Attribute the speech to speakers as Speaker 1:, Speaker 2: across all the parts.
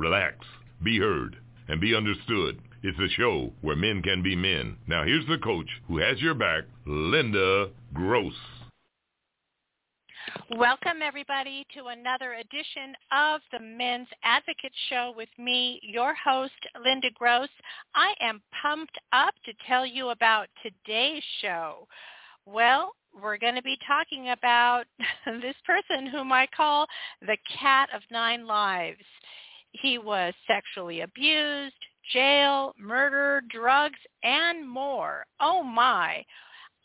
Speaker 1: Relax, be heard, and be understood. It's a show where men can be men. Now here's the coach who has your back, Linda Gross.
Speaker 2: Welcome everybody to another edition of the Men's Advocate Show with me, your host, Linda Gross. I am pumped up to tell you about today's show. Well, we're going to be talking about this person whom I call the cat of nine lives. He was sexually abused, jail, murder, drugs, and more. Oh my.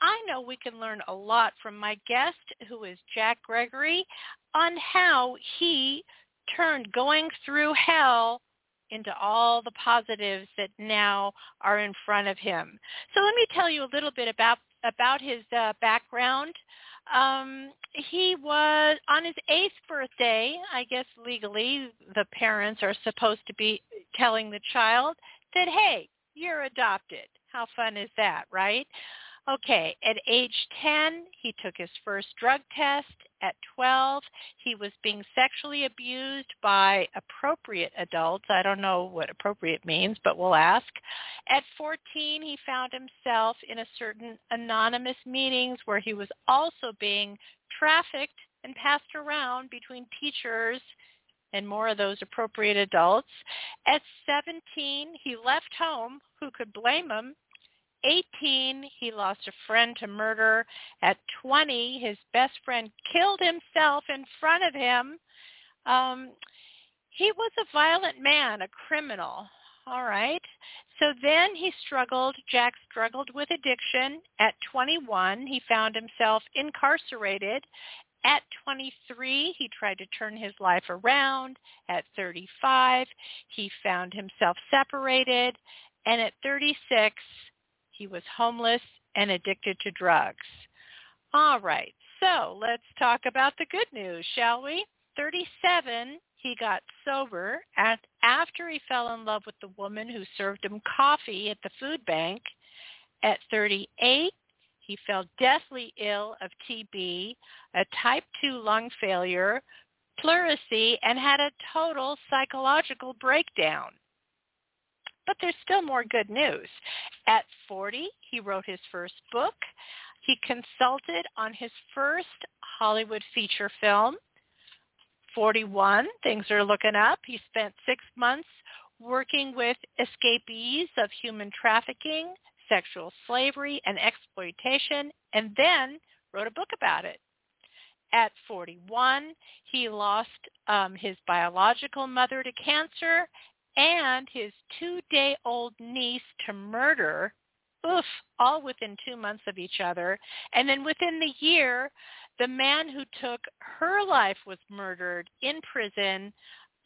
Speaker 2: I know we can learn a lot from my guest, who is Jack Gregory, on how he turned going through hell into all the positives that now are in front of him. So let me tell you a little bit about about his uh, background. Um, he was on his eighth birthday, I guess legally the parents are supposed to be telling the child that, hey, you're adopted. How fun is that, right? Okay, at age 10, he took his first drug test. At 12, he was being sexually abused by appropriate adults. I don't know what appropriate means, but we'll ask. At 14, he found himself in a certain anonymous meetings where he was also being trafficked and passed around between teachers and more of those appropriate adults. At 17, he left home. Who could blame him? 18, he lost a friend to murder. At 20, his best friend killed himself in front of him. Um, he was a violent man, a criminal. All right. So then he struggled, Jack struggled with addiction. At 21, he found himself incarcerated. At 23, he tried to turn his life around. At 35, he found himself separated. And at 36, he was homeless and addicted to drugs. All right, so let's talk about the good news, shall we? 37, he got sober at, after he fell in love with the woman who served him coffee at the food bank. At 38, he fell deathly ill of TB, a type 2 lung failure, pleurisy, and had a total psychological breakdown. But there's still more good news. At 40, he wrote his first book. He consulted on his first Hollywood feature film. 41, things are looking up. He spent six months working with escapees of human trafficking, sexual slavery, and exploitation, and then wrote a book about it. At 41, he lost um, his biological mother to cancer and his two-day-old niece to murder, oof, all within two months of each other. And then within the year, the man who took her life was murdered in prison,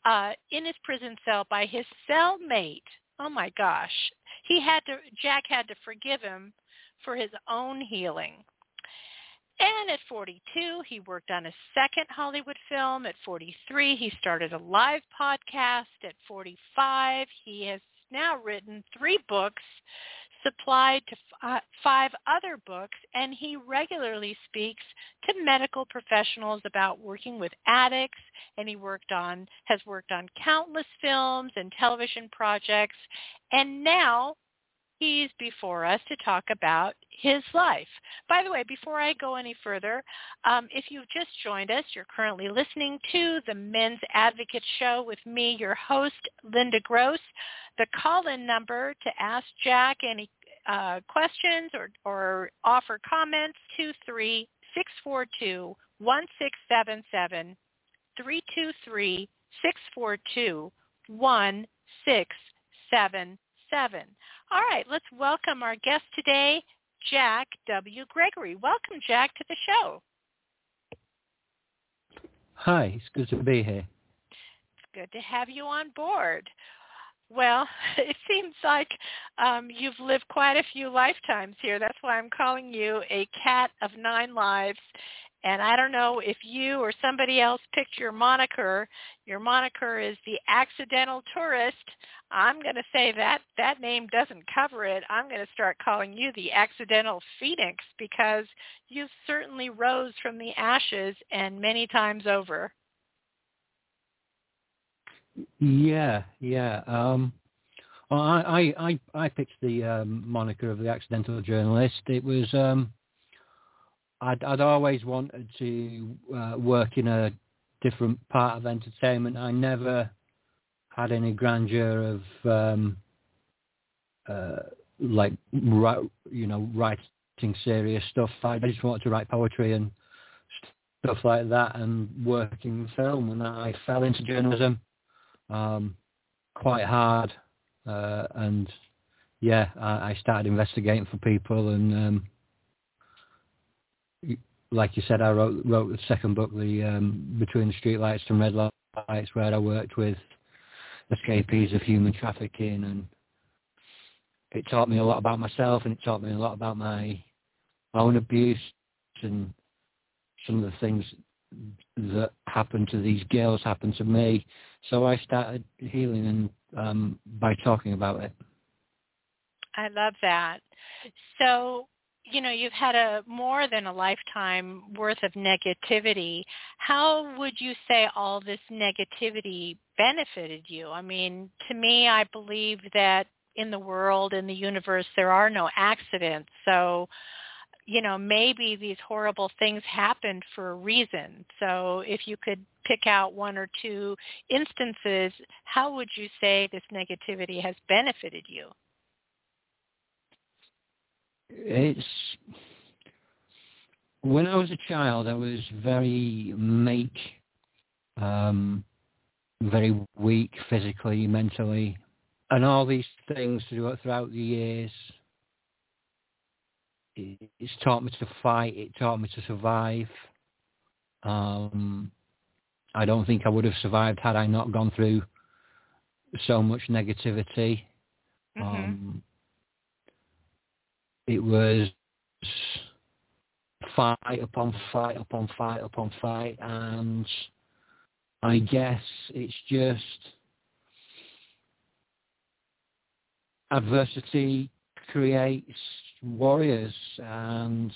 Speaker 2: uh, in his prison cell by his cellmate. Oh my gosh. He had to, Jack had to forgive him for his own healing. And at 42, he worked on a second Hollywood film. At 43, he started a live podcast. At 45, he has now written three books, supplied to f- uh, five other books, and he regularly speaks to medical professionals about working with addicts. And he worked on has worked on countless films and television projects, and now he's before us to talk about his life. By the way, before I go any further, um, if you've just joined us, you're currently listening to the Men's Advocate Show with me, your host, Linda Gross. The call-in number to ask Jack any uh, questions or, or offer comments, 23642 1677 323 642 1677. All right, let's welcome our guest today, Jack W. Gregory. Welcome, Jack, to the show.
Speaker 3: Hi, it's good to be here.
Speaker 2: It's good to have you on board. Well, it seems like um, you've lived quite a few lifetimes here. That's why I'm calling you a cat of nine lives. And I don't know if you or somebody else picked your moniker. Your moniker is the accidental tourist. I'm going to say that that name doesn't cover it. I'm going to start calling you the accidental phoenix because you certainly rose from the ashes and many times over.
Speaker 3: Yeah, yeah. Um, well, I, I, I picked the um, moniker of the accidental journalist. It was um, I'd, I'd always wanted to uh, work in a different part of entertainment. I never had any grandeur of um, uh, like you know writing serious stuff. I just wanted to write poetry and stuff like that and working in film. And I fell into journalism um, quite hard, uh, and yeah, I, I, started investigating for people, and um, like you said, I wrote wrote the second book, the um, Between the Streetlights and Red Lights, where I worked with escapees of human trafficking, and it taught me a lot about myself, and it taught me a lot about my own abuse and some of the things that happened to these girls happened to me. So I started healing and um, by talking about it.
Speaker 2: I love that. So, you know, you've had a more than a lifetime worth of negativity. How would you say all this negativity benefited you? I mean, to me, I believe that in the world, in the universe, there are no accidents. So you know, maybe these horrible things happened for a reason. So if you could pick out one or two instances, how would you say this negativity has benefited you?
Speaker 3: It's when I was a child, I was very meek, um, very weak physically, mentally, and all these things throughout the years it's taught me to fight. It taught me to survive. Um, I don't think I would have survived had I not gone through so much negativity. Mm-hmm. Um, it was fight upon fight upon fight upon fight, and I guess it's just adversity creates warriors, and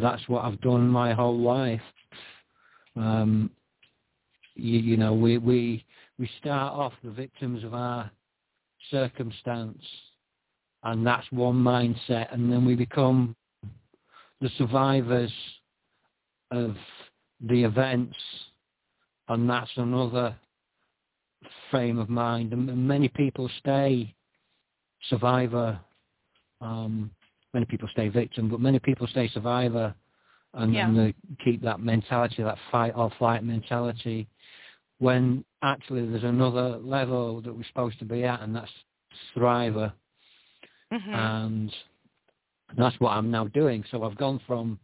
Speaker 3: that's what I've done my whole life. Um, you, you know, we, we we start off the victims of our circumstance, and that's one mindset, and then we become the survivors of the events, and that's another frame of mind. And many people stay survivor um, many people stay victim, but many people stay survivor, and, yeah. and they keep that mentality, that fight or flight mentality. When actually there's another level that we're supposed to be at, and that's thriver. Mm-hmm. And that's what I'm now doing. So I've gone from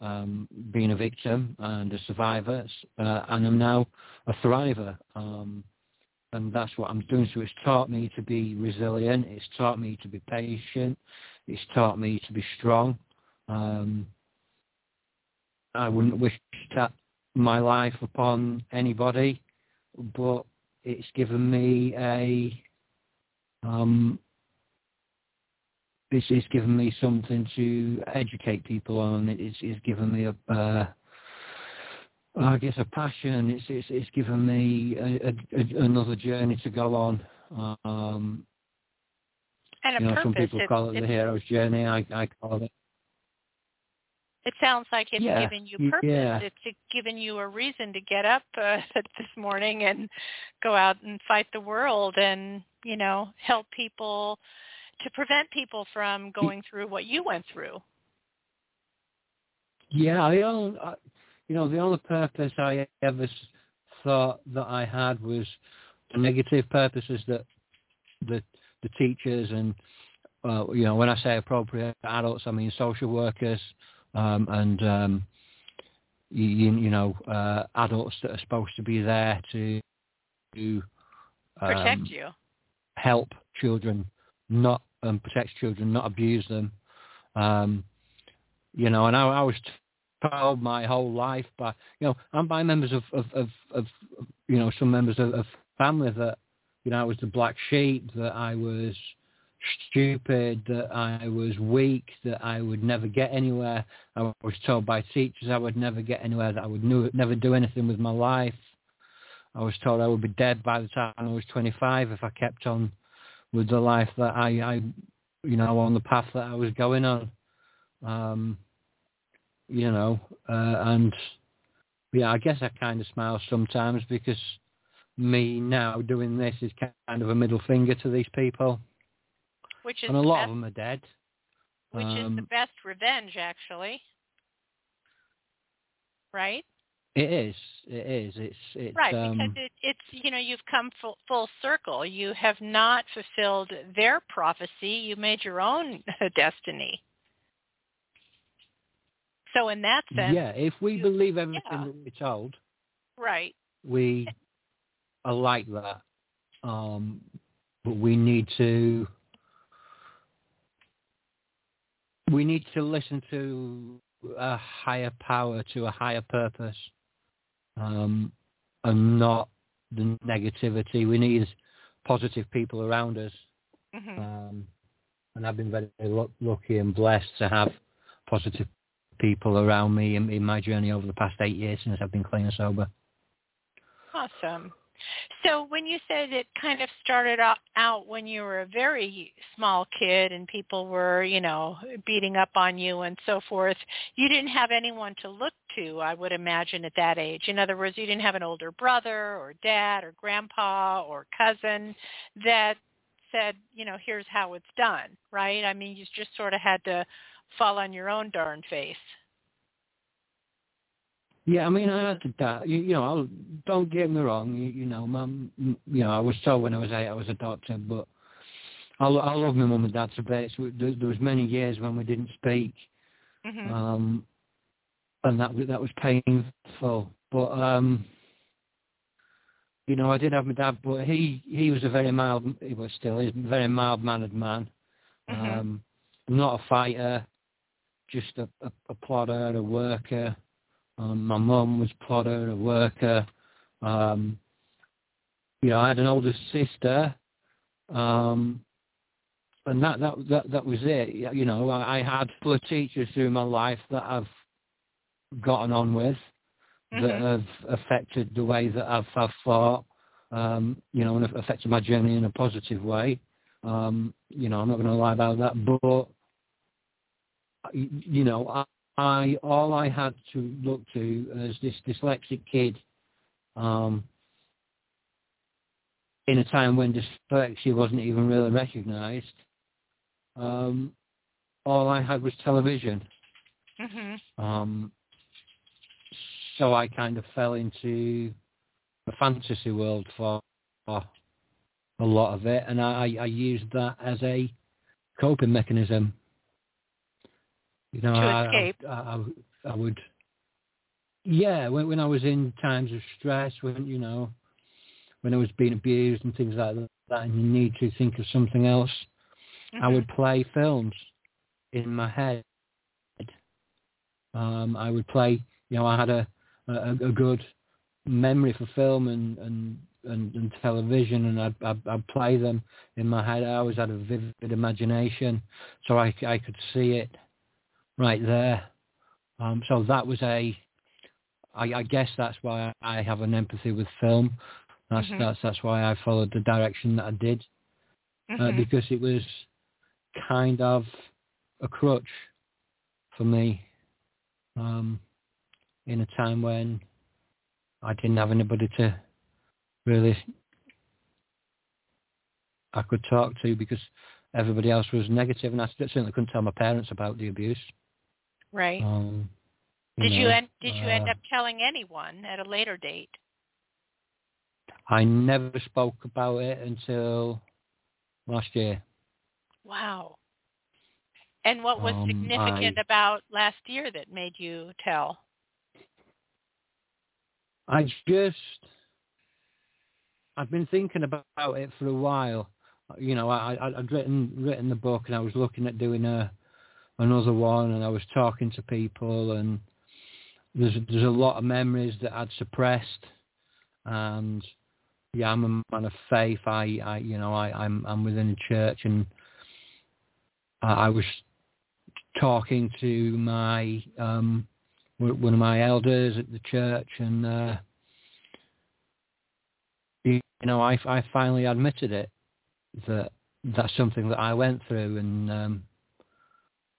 Speaker 3: um, being a victim and a survivor, uh, and I'm now a thriver. Um, and that's what I'm doing. So it's taught me to be resilient. It's taught me to be patient. It's taught me to be strong. Um, I wouldn't wish that my life upon anybody, but it's given me a um, this is given me something to educate people on. It's, it's given me a uh, I guess a passion. It's it's, it's given me a, a, another journey to go on. Um,
Speaker 2: and a
Speaker 3: you know,
Speaker 2: purpose.
Speaker 3: Some people
Speaker 2: it's,
Speaker 3: call it the hero's journey. I I call it.
Speaker 2: It sounds like it's
Speaker 3: yeah,
Speaker 2: given you purpose.
Speaker 3: Yeah.
Speaker 2: It's given you a reason to get up uh, this morning and go out and fight the world and you know help people to prevent people from going through what you went through.
Speaker 3: Yeah, I you know, the only purpose I ever thought that I had was the negative purposes that the the teachers and uh, you know when I say appropriate adults, I mean social workers um, and um, you, you know uh, adults that are supposed to be there to, to
Speaker 2: um, protect you,
Speaker 3: help children, not um, protect children, not abuse them. Um, you know, and I, I was told my whole life by you know and by members of of, of, of you know some members of, of family that you know I was the black sheep, that I was stupid, that I was weak, that I would never get anywhere. I was told by teachers I would never get anywhere, that I would never do anything with my life. I was told I would be dead by the time I was 25 if I kept on with the life that I, I you know, on the path that I was going on. Um, you know, uh, and yeah, I guess I kind of smile sometimes because me now doing this is kind of a middle finger to these people.
Speaker 2: Which is
Speaker 3: and a lot
Speaker 2: best,
Speaker 3: of them are dead.
Speaker 2: Which um, is the um, best revenge, actually. Right?
Speaker 3: It is. It is. It's it's
Speaker 2: right
Speaker 3: um,
Speaker 2: because it, it's you know you've come full, full circle. You have not fulfilled their prophecy. You made your own destiny. So in that sense,
Speaker 3: yeah. If we
Speaker 2: you,
Speaker 3: believe everything
Speaker 2: yeah.
Speaker 3: that we're told,
Speaker 2: right,
Speaker 3: we are like that. Um, but we need to we need to listen to a higher power, to a higher purpose, um, and not the negativity. We need positive people around us.
Speaker 2: Mm-hmm.
Speaker 3: Um, and I've been very lucky and blessed to have positive people around me in, in my journey over the past eight years since I've been clean and sober.
Speaker 2: Awesome. So when you said it kind of started out when you were a very small kid and people were, you know, beating up on you and so forth, you didn't have anyone to look to, I would imagine, at that age. In other words, you didn't have an older brother or dad or grandpa or cousin that said, you know, here's how it's done, right? I mean, you just sort of had to fall on your own darn face.
Speaker 3: Yeah, I mean, I had to die. You, you know, I'll, don't get me wrong. You, you know, mum. You know, I was told when I was eight I was adopted, but I, I love my mum and dad to bits. There, there was many years when we didn't speak,
Speaker 2: mm-hmm.
Speaker 3: um, and that that was painful. But um, you know, I did have my dad, but he he was a very mild. He was still is a very mild mannered man.
Speaker 2: Mm-hmm.
Speaker 3: Um, not a fighter, just a, a, a plodder, a worker. Um, my mum was plodder, a worker. Um, you know, I had an older sister, um, and that, that that that was it. You know, I, I had four teachers through my life that I've gotten on with,
Speaker 2: mm-hmm.
Speaker 3: that have affected the way that I've, I've thought. Um, you know, and affected my journey in a positive way. Um, you know, I'm not going to lie about that, but you know, I, I all I had to look to as this dyslexic kid um, in a time when dyslexia wasn't even really recognised. Um, all I had was television.
Speaker 2: Mm-hmm.
Speaker 3: Um, so I kind of fell into the fantasy world for, for a lot of it, and I, I used that as a coping mechanism. You know,
Speaker 2: to
Speaker 3: I,
Speaker 2: escape.
Speaker 3: I, I, I would, yeah, when, when I was in times of stress, when you know, when I was being abused and things like that, and you need to think of something else,
Speaker 2: mm-hmm.
Speaker 3: I would play films in my head. Um, I would play, you know, I had a, a, a good memory for film and, and, and, and television, and I'd, I'd, I'd play them in my head. I always had a vivid imagination, so I, I could see it right there. Um, so that was a, I, I guess that's why I have an empathy with film. That's
Speaker 2: mm-hmm.
Speaker 3: that's that's why I followed the direction that I did, uh,
Speaker 2: mm-hmm.
Speaker 3: uh, because it was kind of a crutch for me um, in a time when I didn't have anybody to really I could talk to because everybody else was negative, and I certainly couldn't tell my parents about the abuse.
Speaker 2: Right.
Speaker 3: Um,
Speaker 2: did
Speaker 3: you,
Speaker 2: you end, did you end
Speaker 3: uh,
Speaker 2: up telling anyone at a later date?
Speaker 3: I never spoke about it until last year.
Speaker 2: Wow. And what was
Speaker 3: Um,
Speaker 2: significant
Speaker 3: I-
Speaker 2: about last year that made you tell?
Speaker 3: I just, I've been thinking about it for a while. You know, I, I'd written written the book, and I was looking at doing a another one, and I was talking to people, and there's there's a lot of memories that I'd suppressed, and yeah, I'm a man of faith. I, I you know, I, I'm I'm within church, and I, I was talking to my um one of my elders at the church, and uh, you know, I I finally admitted it that that's something that I went through, and um,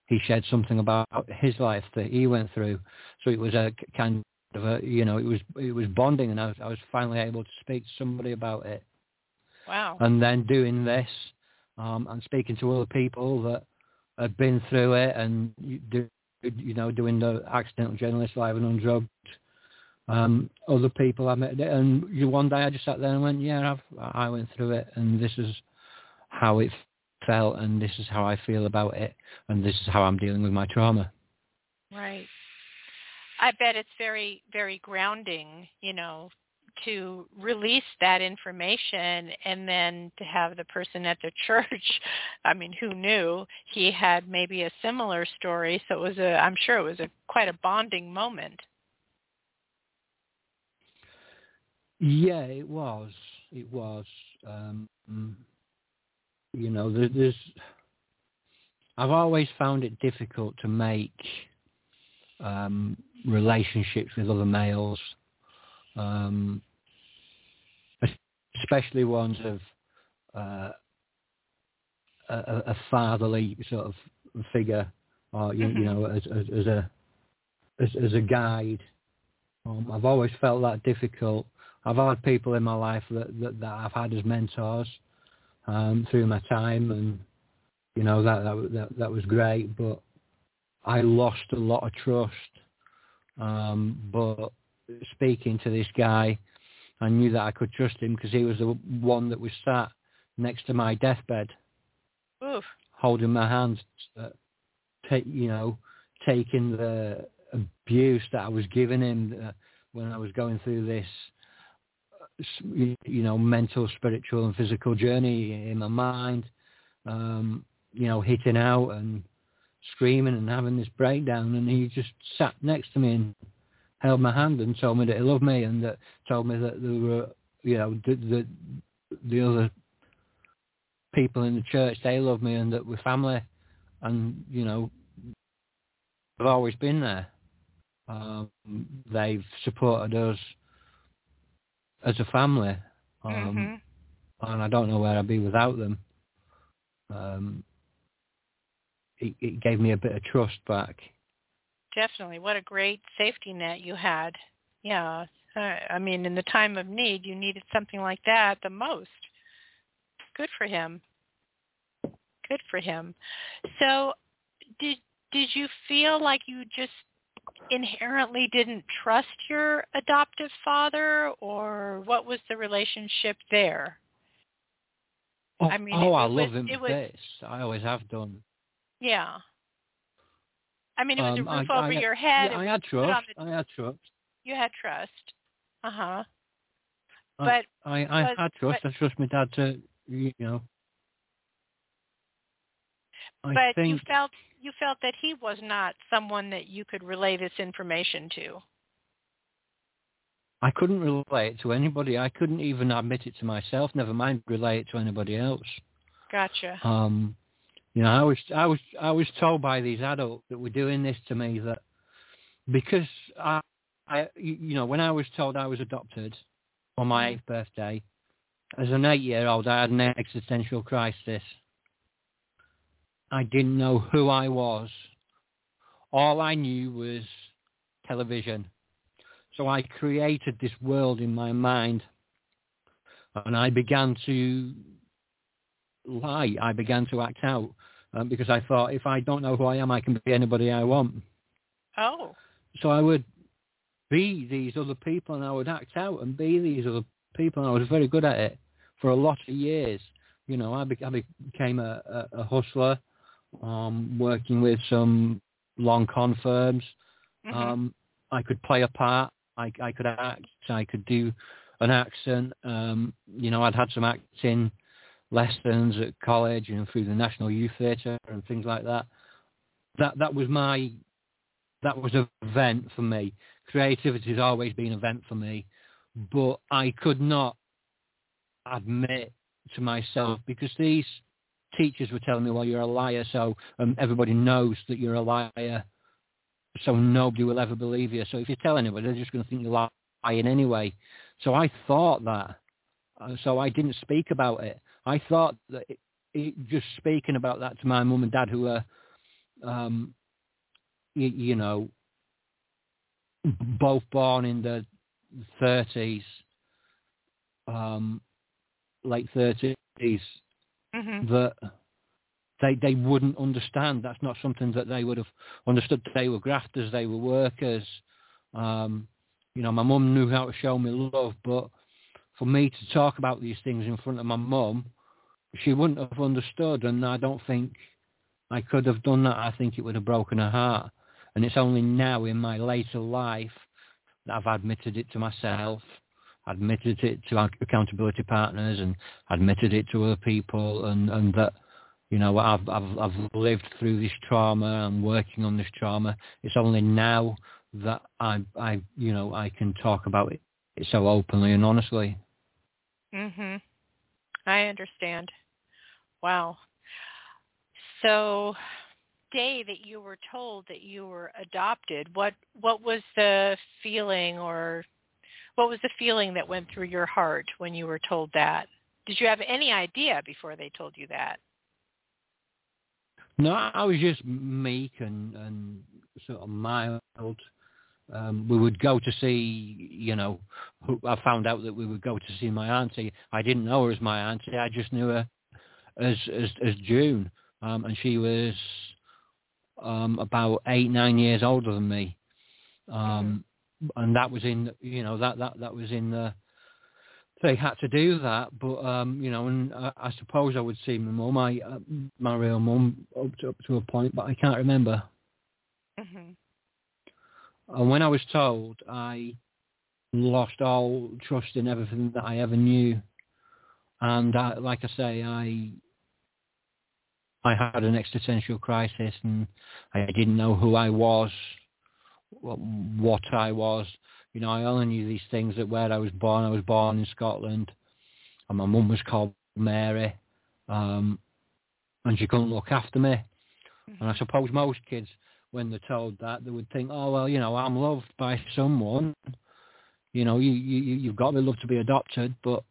Speaker 3: he shared something about his life that he went through. So it was a kind of a, you know, it was it was bonding, and I was, I was finally able to speak to somebody about it.
Speaker 2: Wow.
Speaker 3: And then doing this um, and speaking to other people that had been through it, and do, you know, doing the accidental journalist live and undrugged. Um, other people I met, and one day I just sat there and went, "Yeah, I've, I went through it, and this is how it felt and this is how I feel about it and this is how I'm dealing with my trauma.
Speaker 2: Right. I bet it's very, very grounding, you know, to release that information and then to have the person at the church, I mean, who knew he had maybe a similar story. So it was a, I'm sure it was a quite a bonding moment.
Speaker 3: Yeah, it was. It was. Um, you know, there's. I've always found it difficult to make um, relationships with other males, um, especially ones of uh, a, a, fatherly sort of figure, or you, mm-hmm. you know, as, as, as a as, as, a guide. Um, I've always felt that difficult. I've had people in my life that, that, that I've had as mentors, um, through my time, and you know that, that that that was great. But I lost a lot of trust. Um, but speaking to this guy, I knew that I could trust him because he was the one that was sat next to my deathbed,
Speaker 2: Oof.
Speaker 3: holding my hand, uh, take you know, taking the abuse that I was giving him uh, when I was going through this you know, mental, spiritual, and physical journey in my mind. Um, you know, hitting out and screaming and having this breakdown, and he just sat next to me and held my hand and told me that he loved me and that told me that there were, you know, the the, the other people in the church they love me and that we're family, and you know, they've always been there. Um, they've supported us as a family. Um, mm-hmm. And I don't know where I'd be without them. Um, it, it gave me a bit of trust back.
Speaker 2: Definitely. What a great safety net you had. Yeah. I mean, in the time of need, you needed something like that the most. Good for him. Good for him. So, did did you feel like you just inherently didn't trust your adoptive father, or what was the relationship there?
Speaker 3: Oh, I mean, oh, I love him it was, this. I always have done.
Speaker 2: Yeah. I mean, it was
Speaker 3: um,
Speaker 2: a roof
Speaker 3: I,
Speaker 2: over
Speaker 3: I,
Speaker 2: your head.
Speaker 3: Yeah, I had trust. The, I had trust.
Speaker 2: You had trust. Uh huh.
Speaker 3: But I, I, but, had trust. But, I trust my dad to, you know.
Speaker 2: I but think, you felt you felt that he was not someone that you could relay this information to.
Speaker 3: I couldn't relay it to anybody. I couldn't even admit it to myself. Never mind relay it to anybody else.
Speaker 2: Gotcha.
Speaker 3: Um, you know, I was I was I was told by these adults that were doing this to me that because I, I you know, when I was told I was adopted on my mm-hmm. eighth birthday, as an eight-year-old, I had an existential crisis. I didn't know who I was. All I knew was television. So I created this world in my mind and I began to lie. I began to act out um, because I thought if I don't know who I am, I can be anybody I want.
Speaker 2: Oh.
Speaker 3: So I would be these other people and I would act out and be these other people and I was very good at it for a lot of years. You know, I, be- I became a, a, a hustler um, working with some long con firms. Mm-hmm. Um, I could play a part I, I could act. I could do an accent. Um, you know, I'd had some acting lessons at college and through the National Youth Theatre and things like that. That that was my that was an event for me. Creativity has always been an event for me, but I could not admit to myself because these teachers were telling me, well, you're a liar, so um, everybody knows that you're a liar, so nobody will ever believe you. So if you tell anybody, they're just going to think you're lying anyway. So I thought that. Uh, so I didn't speak about it. I thought that it, it, just speaking about that to my mum and dad, who were, um, you, you know, both born in the 30s, um, late 30s,
Speaker 2: Mm-hmm.
Speaker 3: that they they wouldn't understand. That's not something that they would have understood. They were grafters. They were workers. Um, you know, my mum knew how to show me love, but for me to talk about these things in front of my mum, she wouldn't have understood, and I don't think I could have done that. I think it would have broken her heart. And it's only now in my later life that I've admitted it to myself admitted it to accountability partners and admitted it to other people and, and that, you know, I've, I've, I've lived through this trauma. I'm working on this trauma. It's only now that I, I, you know, I can talk about it so openly and honestly.
Speaker 2: Mm Mhm. I understand. Wow. So, day that you were told that you were adopted, what what was the feeling or what was the feeling that went through your heart when you were told that? Did you have any idea before they told you that?
Speaker 3: No, I was just meek and, and sort of mild. Um, we would go to see, you know, I found out that we would go to see my auntie. I didn't know her as my auntie. I just knew her as as, as June, um, and she was um, about eight, nine years older than me. Um, and that was in you know that that that was in the they had to do that but um you know and I, I suppose I would see my mum I uh, my real mum up to, up to a point but I can't remember.
Speaker 2: Mm-hmm.
Speaker 3: and when I was told I lost all trust in everything that I ever knew. And I, like I say I I had an existential crisis and I didn't know who I was what I was. You know, I only knew these things that where I was born. I was born in Scotland, and my mum was called Mary, um, and she couldn't look after me. Mm-hmm. And I suppose most kids, when they're told that, they would think, oh well, you know, I'm loved by someone. You know, you you you've got to be loved to be adopted, but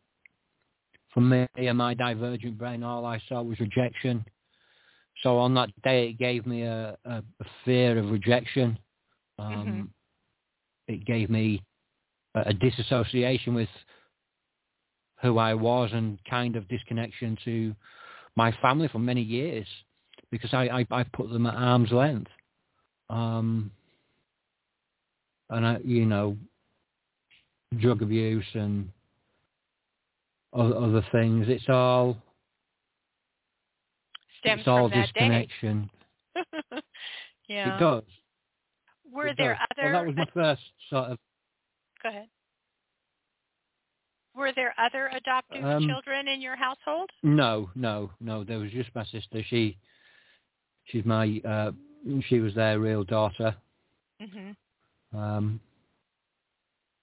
Speaker 3: for me and my divergent brain, all I saw was rejection. So on that day, it gave me a, a, a fear of rejection um, mm-hmm. It gave me a, a disassociation with who I was and kind of disconnection to my family for many years because I, I, I put them at arm's length. Um, and I, you know, drug abuse and other things. It's all
Speaker 2: Stems
Speaker 3: it's all disconnection.
Speaker 2: yeah,
Speaker 3: it does.
Speaker 2: Were there other?
Speaker 3: Well, that was my first sort of.
Speaker 2: Go ahead. Were there other adoptive um, children in your household?
Speaker 3: No, no, no. There was just my sister. She, she's my. Uh, she was their real daughter.
Speaker 2: Mm-hmm.
Speaker 3: Um,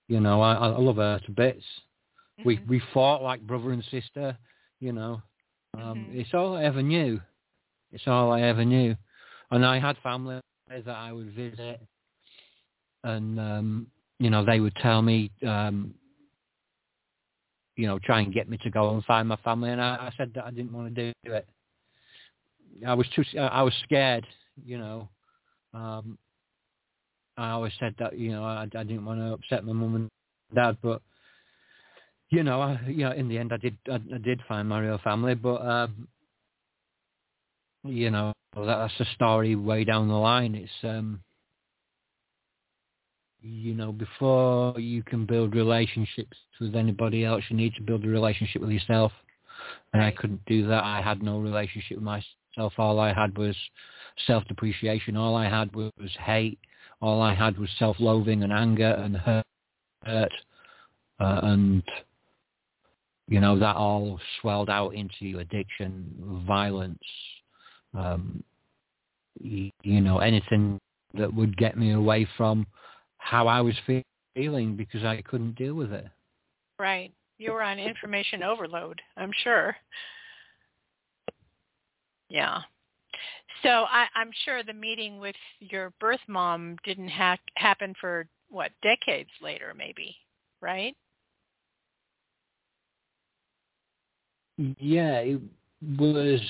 Speaker 3: you know, I, I love her to bits. Mm-hmm. We we fought like brother and sister. You know, um, mm-hmm. it's all I ever knew. It's all I ever knew, and I had family that I would visit and um, you know they would tell me, um, you know, try and get me to go and find my family, and I, I said that I didn't want to do it. I was too, I was scared, you know. Um, I always said that, you know, I, I didn't want to upset my mum and dad, but you know, I, you know, in the end, I did, I, I did find my real family, but um, you know, that's a story way down the line. It's um, you know, before you can build relationships with anybody else, you need to build a relationship with yourself. And I couldn't do that. I had no relationship with myself. All I had was self-depreciation. All I had was hate. All I had was self-loathing and anger and hurt uh, and you know that all swelled out into addiction, violence, um, you, you know anything that would get me away from how I was feeling because I couldn't deal with it.
Speaker 2: Right. You were on information overload, I'm sure. Yeah. So I, I'm sure the meeting with your birth mom didn't ha- happen for what decades later, maybe, right?
Speaker 3: Yeah, it was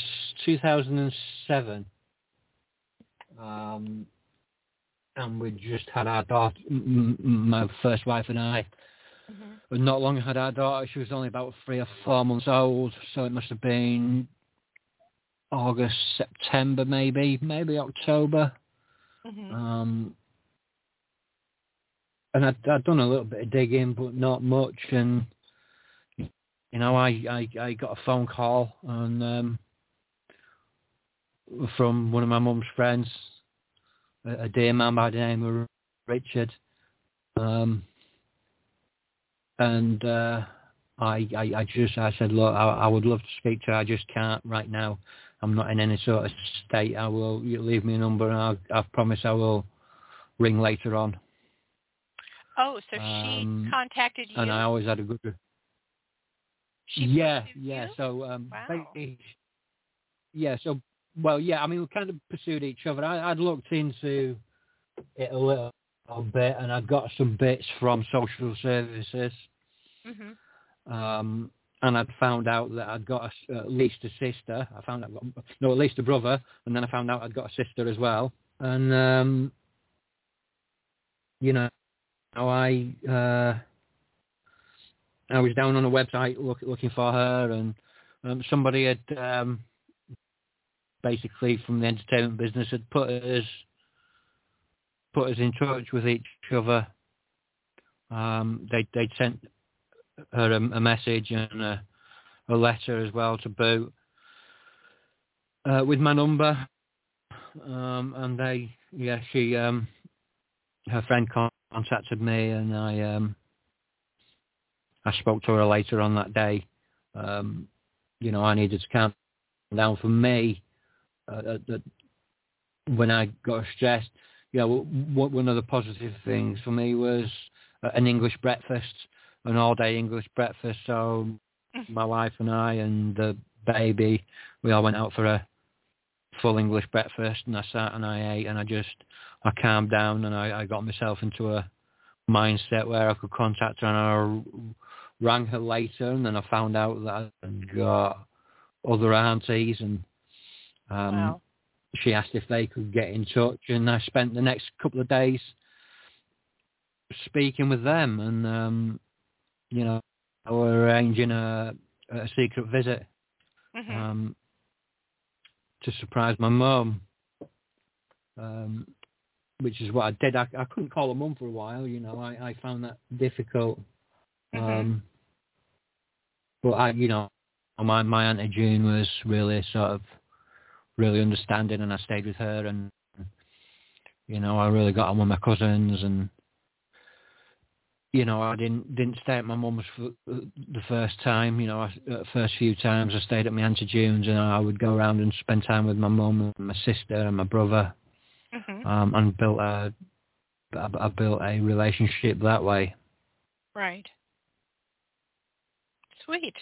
Speaker 3: 2007. Um, and we just had our daughter, my first wife and I. Mm-hmm. Not long had our daughter. She was only about three or four months old, so it must have been August, September, maybe, maybe October. Mm-hmm. Um, and I'd, I'd done a little bit of digging, but not much. And you know, I I, I got a phone call and um, from one of my mum's friends, a, dear man by the name of Richard, um, and uh, I, I I just I said, look, I, I would love to speak to her, I just can't right now. I'm not in any sort of state. I will you leave me a number, and I, I promise I will ring later on.
Speaker 2: Oh, so um, she contacted you.
Speaker 3: And I always had a good.
Speaker 2: She
Speaker 3: yeah, yeah.
Speaker 2: You?
Speaker 3: So um,
Speaker 2: wow.
Speaker 3: yeah, so well, yeah. I mean, we kind of pursued each other. I, I'd looked into it a little bit, and I'd got some bits from social services.
Speaker 2: Mm-hmm.
Speaker 3: Um, and I'd found out that I'd got a, at least a sister. I found out no, at least a brother, and then I found out I'd got a sister as well. And um, you know, I uh, I was down on a website look, looking for her, and um, somebody had um, basically from the entertainment business had put us put us in touch with each other. Um, they they'd sent her a, a message and a, a, letter as well to boot uh, with my number. Um, and they, yeah, she, um, her friend contacted me, and I, um, I spoke to her later on that day. Um, you know, I needed to calm down for me. Uh, that when I got stressed, you know, one of the positive things for me was an English breakfast an all-day English breakfast. So mm-hmm. my wife and I and the baby, we all went out for a full English breakfast, and I sat and I ate, and I just I calmed down, and I, I got myself into a mindset where I could contact her, and I rang her later, and then I found out that I got other aunties, and um,
Speaker 2: wow.
Speaker 3: she asked if they could get in touch, and I spent the next couple of days speaking with them, and um, you know, we're arranging a, a secret visit
Speaker 2: mm-hmm.
Speaker 3: um, to surprise my mum, um, which is what I did. I, I couldn't call her mum for a while, you know. I, I found that difficult.
Speaker 2: Mm-hmm.
Speaker 3: Um, but I, you know, my my auntie June was really sort of really understanding, and I stayed with her, and you know, I really got on with my cousins, and you know, I didn't didn't stay at my mum's for the first time. You know, I, the first few times I stayed at my auntie June's, and I would go around and spend time with my mum and my sister and my brother,
Speaker 2: mm-hmm.
Speaker 3: um, and built a I built a relationship that way.
Speaker 2: Right. Sweet.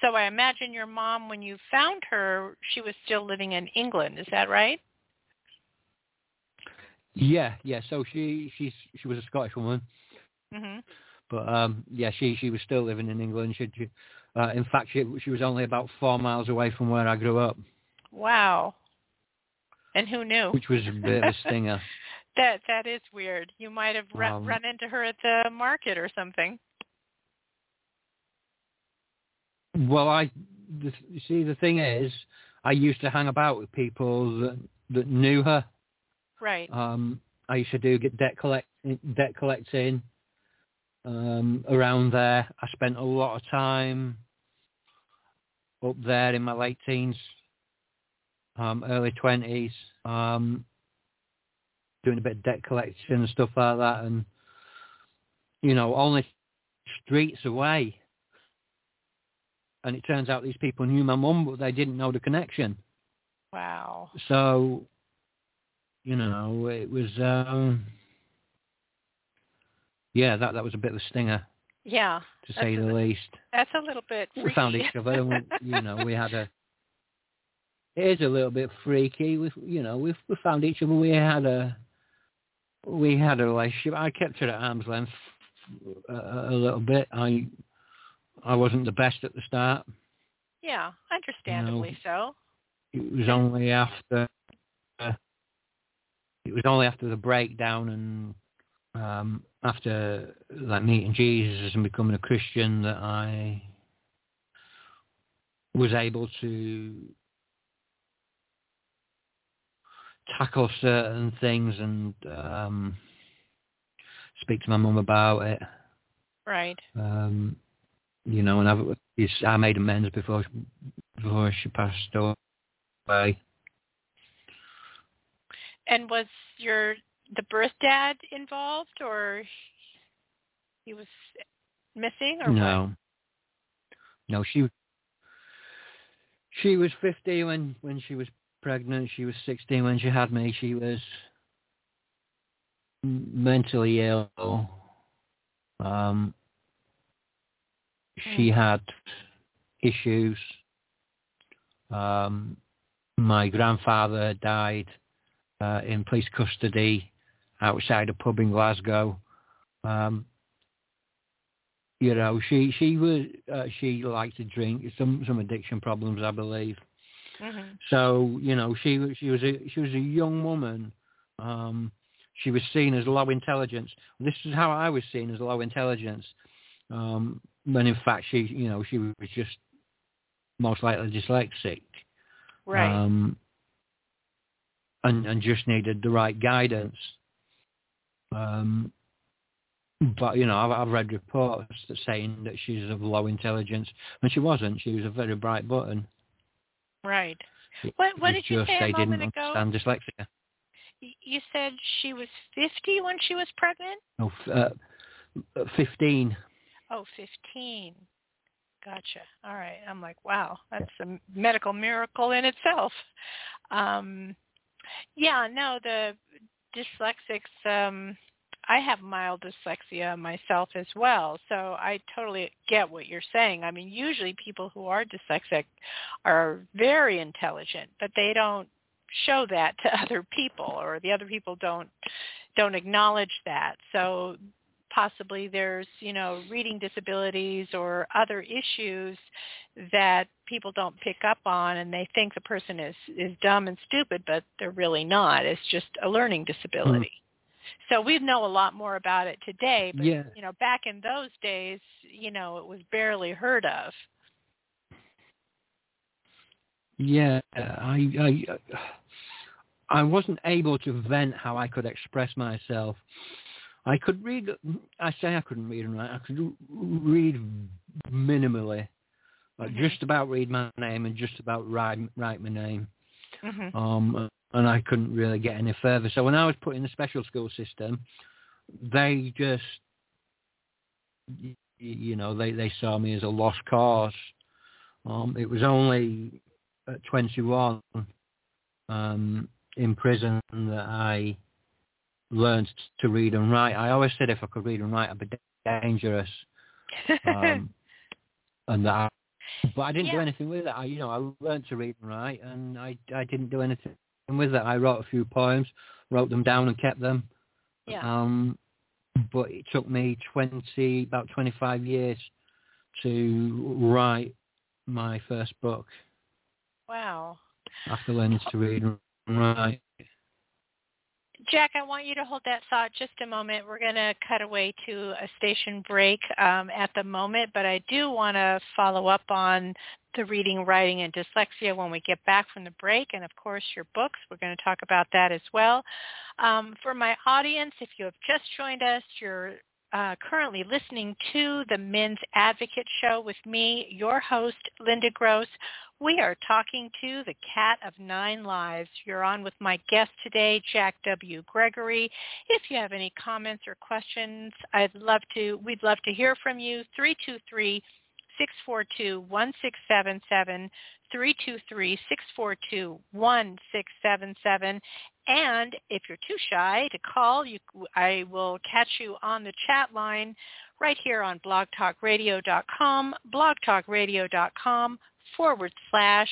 Speaker 2: So I imagine your mom, when you found her, she was still living in England. Is that right?
Speaker 3: Yeah, yeah. So she she's she was a Scottish woman.
Speaker 2: Mm-hmm.
Speaker 3: But um, yeah, she she was still living in England. She, she uh, in fact, she she was only about four miles away from where I grew up.
Speaker 2: Wow. And who knew?
Speaker 3: Which was a bit of a stinger.
Speaker 2: that that is weird. You might have um, run into her at the market or something.
Speaker 3: Well, I the, see the thing is, I used to hang about with people that that knew her.
Speaker 2: Right.
Speaker 3: Um, I used to do get debt collect debt collecting um, around there. I spent a lot of time up there in my late teens, um, early twenties, um, doing a bit of debt collection and stuff like that. And you know, only streets away. And it turns out these people knew my mum, but they didn't know the connection.
Speaker 2: Wow.
Speaker 3: So, you know, it was, um, yeah, that that was a bit of a stinger.
Speaker 2: Yeah.
Speaker 3: To say the least.
Speaker 2: That's a little bit. Freaky.
Speaker 3: We found each other, and we, you know, we had a. It is a little bit freaky. We, you know, we we found each other. We had a. We had a relationship. I kept it at arm's length a, a little bit. I I wasn't the best at the start.
Speaker 2: Yeah, understandably you know,
Speaker 3: so. It was only after uh, it was only after the breakdown and um, after like meeting Jesus and becoming a Christian that I was able to tackle certain things and um, speak to my mum about it.
Speaker 2: Right.
Speaker 3: Um, you know, and I've, I made amends before before she passed away.
Speaker 2: And was your the birth dad involved, or he was missing, or
Speaker 3: no?
Speaker 2: What?
Speaker 3: No, she she was 50 when when she was pregnant. She was 16 when she had me. She was mentally ill. Um, she hmm. had issues. Um, my grandfather died uh, in police custody outside a pub in Glasgow. Um, you know, she she was uh, she liked to drink, some some addiction problems, I believe.
Speaker 2: Mm-hmm.
Speaker 3: So you know, she she was a she was a young woman. Um, she was seen as low intelligence. This is how I was seen as low intelligence, um, when in fact she you know she was just most likely dyslexic.
Speaker 2: Right.
Speaker 3: Um, and, and just needed the right guidance. Um, but you know, I've, I've read reports that saying that she's of low intelligence, and she wasn't. She was a very bright button.
Speaker 2: Right. What, what did you
Speaker 3: say
Speaker 2: a
Speaker 3: moment
Speaker 2: ago?
Speaker 3: Understand dyslexia.
Speaker 2: You said she was 50 when she was pregnant?
Speaker 3: No, uh, 15.
Speaker 2: Oh, 15. Gotcha. All right. I'm like, wow, that's a medical miracle in itself. Um, yeah, no, the dyslexics, um, I have mild dyslexia myself as well, so I totally get what you're saying. I mean, usually people who are dyslexic are very intelligent, but they don't show that to other people or the other people don't don't acknowledge that. So possibly there's, you know, reading disabilities or other issues that people don't pick up on and they think the person is is dumb and stupid, but they're really not. It's just a learning disability. Mm-hmm. So we know a lot more about it today, but
Speaker 3: yeah.
Speaker 2: you know, back in those days, you know, it was barely heard of.
Speaker 3: Yeah, I I I wasn't able to vent how I could express myself. I could read. I say I couldn't read and write. I could read minimally, like mm-hmm. just about read my name and just about write write my name.
Speaker 2: Mm-hmm.
Speaker 3: Um, and I couldn't really get any further. So when I was put in the special school system, they just, you know, they they saw me as a lost cause. Um, it was only at 21 um, in prison that I learned to read and write. I always said if I could read and write, I'd be dangerous. Um, and that, but I didn't
Speaker 2: yeah.
Speaker 3: do anything with it. I, you know, I learned to read and write, and I, I didn't do anything with it. I wrote a few poems, wrote them down, and kept them.
Speaker 2: Yeah.
Speaker 3: Um, but it took me twenty, about twenty-five years to write my first book.
Speaker 2: Wow.
Speaker 3: After learning to read and write.
Speaker 2: Jack, I want you to hold that thought just a moment. We're going to cut away to a station break um, at the moment, but I do want to follow up on the reading, writing, and dyslexia when we get back from the break, and of course your books. We're going to talk about that as well. Um, for my audience, if you have just joined us, you're uh, currently listening to the Men's Advocate Show with me, your host, Linda Gross. We are talking to the Cat of Nine Lives. You're on with my guest today, Jack W. Gregory. If you have any comments or questions, I'd love to. We'd love to hear from you. Three two three. 642-1677, 323-642-1677. And if you're too shy to call, you, I will catch you on the chat line right here on blogtalkradio.com, blogtalkradio.com forward slash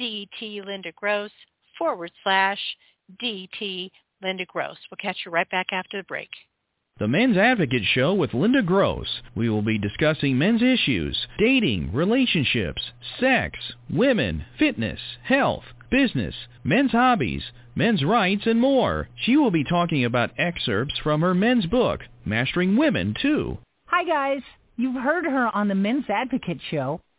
Speaker 2: DT Linda Gross forward slash DT Linda Gross. We'll catch you right back after the break.
Speaker 4: The Men's Advocate Show with Linda Gross. We will be discussing men's issues, dating, relationships, sex, women, fitness, health, business, men's hobbies, men's rights, and more. She will be talking about excerpts from her men's book, Mastering Women, too.
Speaker 5: Hi, guys. You've heard her on the Men's Advocate Show.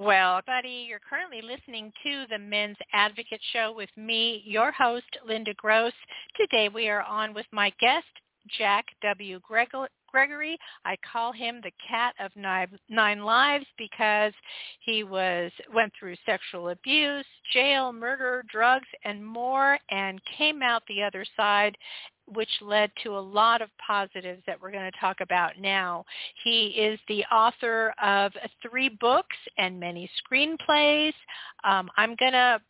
Speaker 2: Well, buddy, you're currently listening to the Men's Advocate Show with me, your host, Linda Gross. Today we are on with my guest, Jack W. Gregory. I call him the cat of nine lives because he was went through sexual abuse, jail, murder, drugs, and more, and came out the other side which led to a lot of positives that we're going to talk about now. He is the author of three books and many screenplays. Um, I'm going to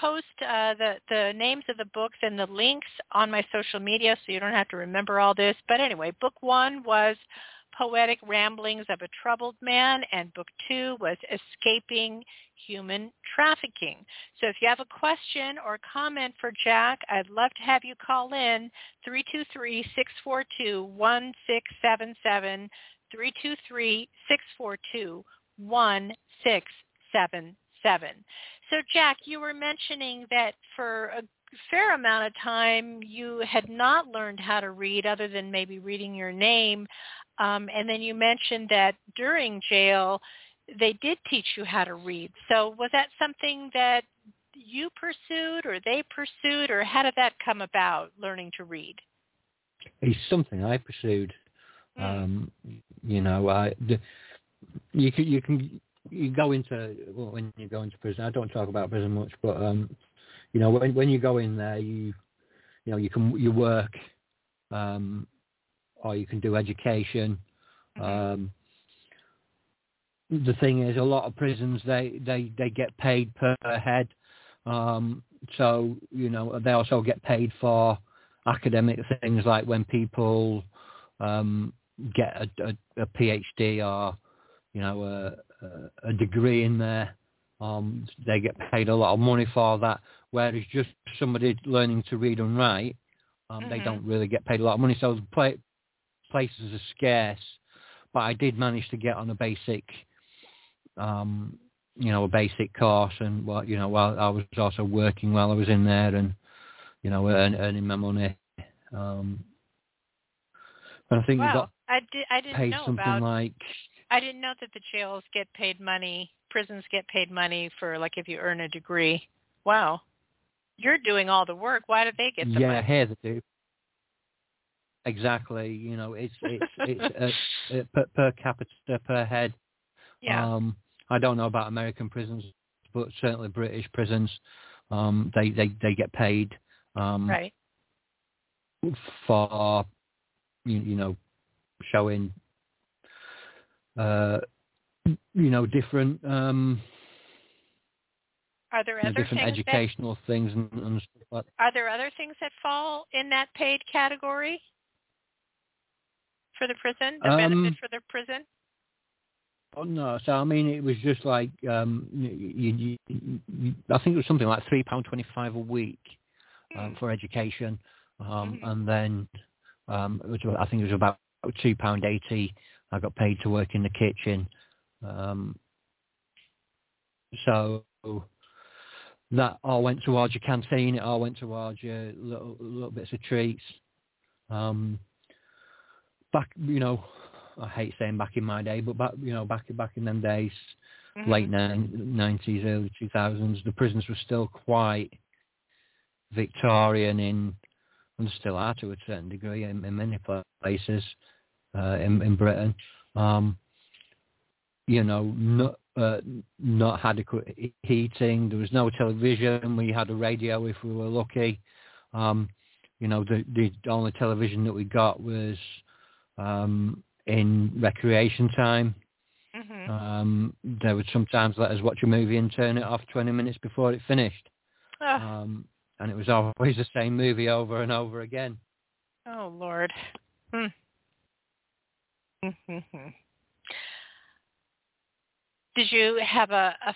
Speaker 2: post uh, the, the names of the books and the links on my social media so you don't have to remember all this. But anyway, book one was Poetic Ramblings of a Troubled Man, and book two was Escaping Human Trafficking. So if you have a question or comment for Jack, I'd love to have you call in 323-642-1677, 323-642-1677. So Jack, you were mentioning that for a fair amount of time you had not learned how to read other than maybe reading your name. Um, and then you mentioned that during jail they did teach you how to read. So was that something that you pursued or they pursued or how did that come about, learning to read?
Speaker 3: It's something I pursued. Mm. Um, you know, I, the, you can, you can, you go into, well, when you go into prison, I don't talk about prison much, but, um, you know, when, when you go in there, you, you know, you can, you work, um, or you can do education. Mm-hmm. Um, the thing is, a lot of prisons they they they get paid per head, um, so you know they also get paid for academic things like when people um, get a, a, a, PhD or you know a, a degree in there. Um, they get paid a lot of money for that, whereas just somebody learning to read and write, um, mm-hmm. they don't really get paid a lot of money. So play, places are scarce, but I did manage to get on a basic, um, you know, a basic course, and well, you know, while I was also working while I was in there, and you know, earn, earning my money. Um, but I think
Speaker 2: wow.
Speaker 3: you got
Speaker 2: I did. I didn't
Speaker 3: paid
Speaker 2: know
Speaker 3: something
Speaker 2: about...
Speaker 3: like
Speaker 2: I didn't know that the jails get paid money, prisons get paid money for like if you earn a degree. Wow. You're doing all the work. Why do they get the
Speaker 3: yeah,
Speaker 2: money?
Speaker 3: here they do. Exactly. You know, it's it's it's uh, uh, per, per capita per head.
Speaker 2: Yeah.
Speaker 3: Um, I don't know about American prisons, but certainly British prisons, um, they they they get paid um,
Speaker 2: right.
Speaker 3: for you, you know showing uh, you know different um,
Speaker 2: Are there other
Speaker 3: different
Speaker 2: things that,
Speaker 3: educational things and, and stuff like
Speaker 2: are there other things that fall in that paid category for the prison? The
Speaker 3: Um,
Speaker 2: benefit for the prison?
Speaker 3: Oh no! So I mean, it was just like um, you, you, you, I think it was something like three pound twenty-five a week um,
Speaker 2: Hmm.
Speaker 3: for education, um,
Speaker 2: Mhm.
Speaker 3: and then um, it was I think it was about two pound eighty. I got paid to work in the kitchen, um, so that all went towards your canteen. It all went towards your little little bits of treats. Um, back, you know, I hate saying back in my day, but back, you know, back back in them days,
Speaker 2: Mhm.
Speaker 3: late nineties, early two thousands, the prisons were still quite Victorian in, and still are to a certain degree in, in many places uh, in in Britain. Um, you know, not uh, not adequate he- heating. There was no television. We had a radio if we were lucky. Um, you know, the the only television that we got was um, in recreation time.
Speaker 2: Mhm.
Speaker 3: Um, they would sometimes let us watch a movie and turn it off 20 minutes before it finished. Um, and it was always the same movie over and over again.
Speaker 2: Oh Lord. Hmm. Mhm. Did you have a, a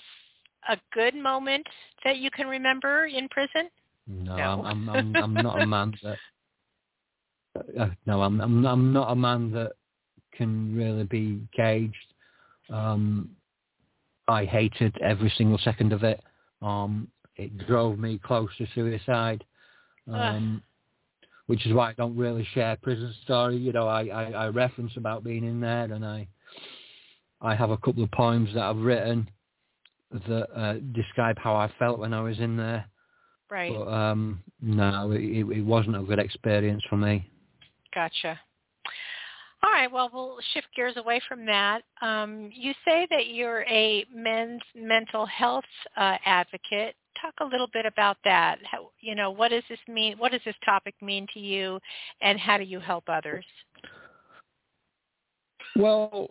Speaker 2: a good moment that you can remember in prison?
Speaker 3: No,
Speaker 2: No.
Speaker 3: I'm, I'm, I'm, I'm not a man that. Uh, no, I'm, I'm, I'm not a man that can really be caged. Um, I hated every single second of it. Um, it drove me close to suicide, um, which is why I don't really share prison story. You know, I, I, I reference about being in there, and I I have a couple of poems that I've written that uh, describe how I felt when I was in there.
Speaker 2: Right.
Speaker 3: But um, no, it, it it wasn't a good experience for me.
Speaker 2: Gotcha. All right. Well, we'll shift gears away from that. Um, you say that you're a men's mental health uh, advocate. Talk a little bit about that. How, you know, what does this mean? What does this topic mean to you, and how do you help others?
Speaker 3: Well,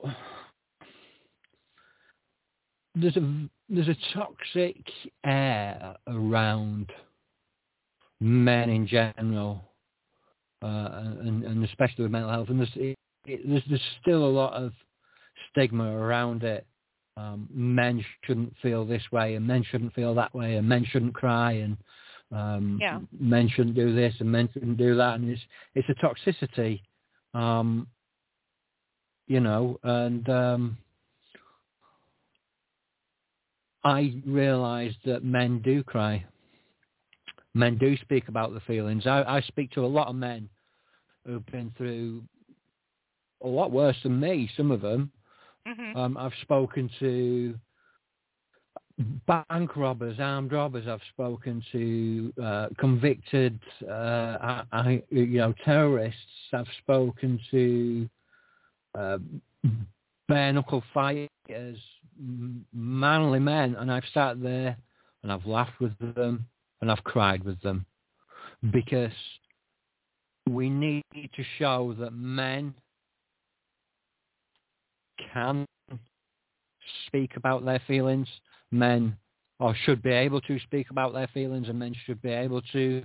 Speaker 3: there's a there's a toxic air around men in general, and, and especially with mental health, and there's it, it, there's, there's still a lot of stigma around it. Um, men shouldn't feel this way, and men shouldn't feel that way, and men shouldn't cry, and um,
Speaker 2: Yeah.
Speaker 3: men shouldn't do this, and men shouldn't do that, and it's it's a toxicity, um, you know, and um, I realised that men do cry. Men do speak about the feelings. I, I speak to a lot of men who've been through a lot worse than me. Some of them.
Speaker 2: Mm-hmm.
Speaker 3: Um, I've spoken to bank robbers, armed robbers. I've spoken to uh, convicted, uh, I, I, you know, terrorists. I've spoken to uh, bare knuckle fighters, manly men, and I've sat there and I've laughed with them and I've cried with them because we need to show that men can speak about their feelings. Men or should be able to speak about their feelings and men should be able to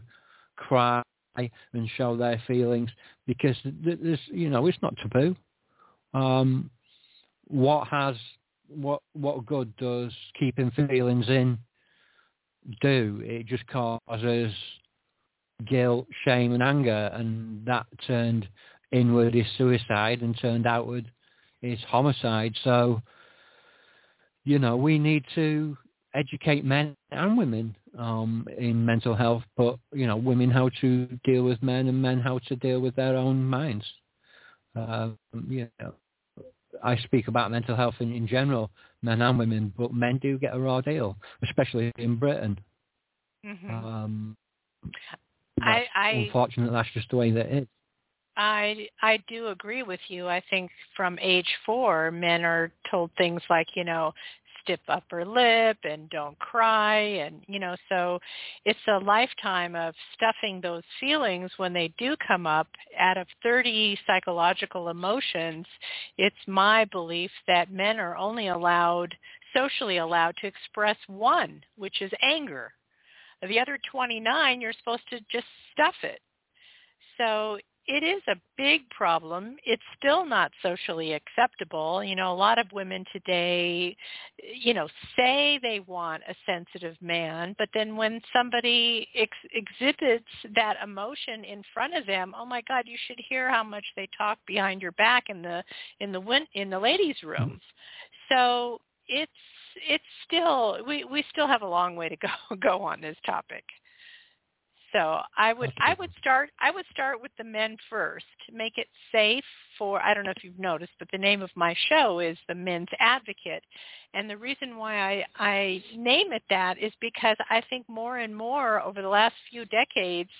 Speaker 3: cry and show their feelings because th- there's, you know, it's not taboo. Um, what has, what, what good does keeping feelings in do? It just causes guilt, shame and anger and that turned inward is suicide and turned outward is homicide. So, you know, we need to educate men and women um, in mental health, but, you know, women how to deal with men and men how to deal with their own minds. Um, you know, I speak about mental health in, in general, men and women, but men do get a raw deal, especially in Britain.
Speaker 2: hmm
Speaker 3: Um,
Speaker 2: I, I
Speaker 3: unfortunate. That's just the way that it is.
Speaker 2: I I do agree with you. I think from age four, men are told things like, you know, stiff upper lip and don't cry, and you know, so it's a lifetime of stuffing those feelings when they do come up. Out of 30 psychological emotions, it's my belief that men are only allowed, socially allowed, to express one, which is anger. The other 29, you're supposed to just stuff it. So it is a big problem. It's still not socially acceptable. You know, a lot of women today, you know, say they want a sensitive man, but then when somebody ex- exhibits that emotion in front of them, oh my God, you should hear how much they talk behind your back in the in the win- in the ladies' mm-hmm. rooms. So it's it's still we we still have a long way to go go on this topic. So I would I would start I would start with the men first. Make it safe for I don't know if you've noticed, but the name of my show is the Men's Advocate. And the reason why I, I name it that is because I think more and more over the last few decades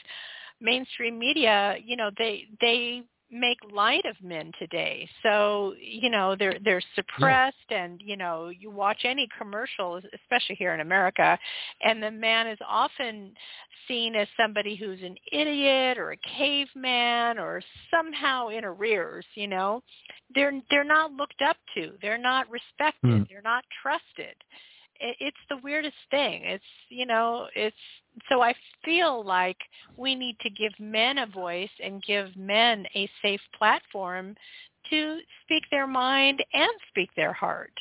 Speaker 2: mainstream media, you know, they they make light of men today. So, you know, they're they're suppressed and, you know, you watch any commercial, especially here in America, and the man is often seen as somebody who's an idiot or a caveman or somehow in arrears, you know. They're they're not looked up to. They're not respected.
Speaker 3: Mm.
Speaker 2: They're not trusted. It, it's the weirdest thing. It's, you know, it's so I feel like we need to give men a voice and give men a safe platform to speak their mind and speak their heart.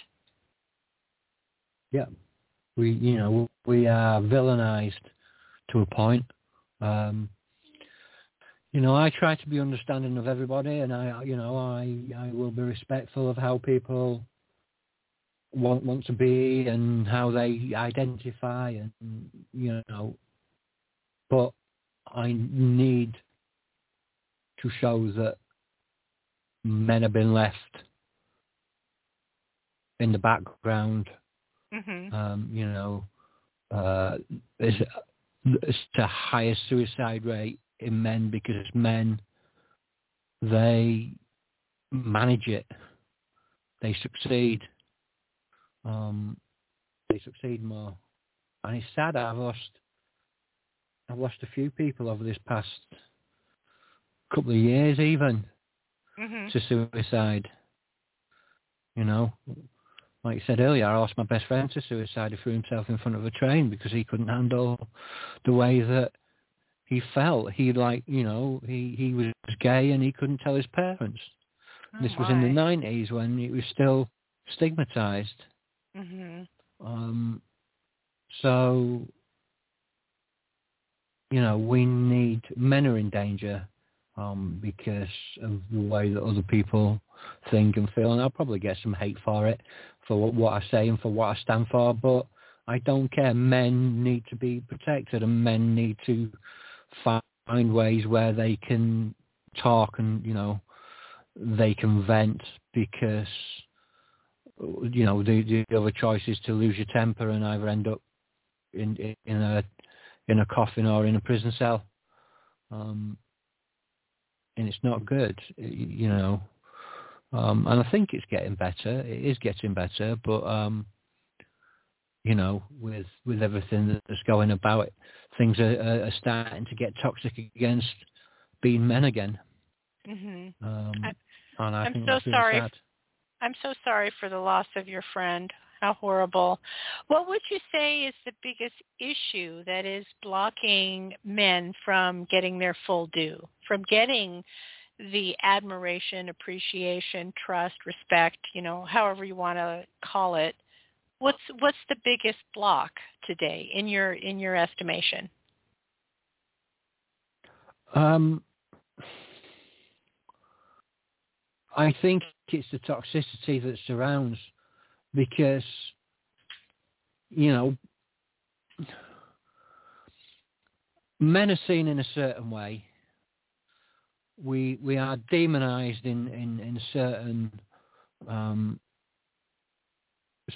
Speaker 3: Yeah, we you know we are villainized to a point. Um, you know, I try to be understanding of everybody, and I you know I I will be respectful of how people want want to be and how they identify, and you know, but I need to show that men have been left in the background
Speaker 2: Mhm.
Speaker 3: um, you know, uh, there's, there's the highest suicide rate in men because men, they manage it. They succeed. Um, they succeed more. And it's sad I've lost, I've lost a few people over this past couple of years even
Speaker 2: Mhm.
Speaker 3: to suicide. You know, like I said earlier, I lost my best friend to suicide. He threw himself in front of a train because he couldn't handle the way that he felt. He like, you know, he he was gay and he couldn't tell his parents. this was in the nineties when it was still stigmatized.
Speaker 2: Mhm.
Speaker 3: Um, so, you know, we need men are in danger um, because of the way that other people think and feel, and I'll probably get some hate for it, for what, what I say and for what I stand for. But I don't care. Men need to be protected, and men need to find ways where they can talk and you know they can vent because you know the, the other choice is to lose your temper and either end up in in a in a coffin or in a prison cell um and it's not good you know um and i think it's getting better it is getting better but um you know with with everything that's going about it things are, are starting to get toxic against being men again
Speaker 2: Mhm.
Speaker 3: um
Speaker 2: I-
Speaker 3: and i
Speaker 2: I'm
Speaker 3: think
Speaker 2: so sorry
Speaker 3: sad.
Speaker 2: I'm so sorry for the loss of your friend. How horrible. What would you say is the biggest issue that is blocking men from getting their full due, from getting the admiration, appreciation, trust, respect, you know, however you want to call it? What's what's the biggest block today in your in your estimation?
Speaker 3: Um, I think it's the toxicity that surrounds because, you know, men are seen in a certain way. We we are demonized in, in, in certain um,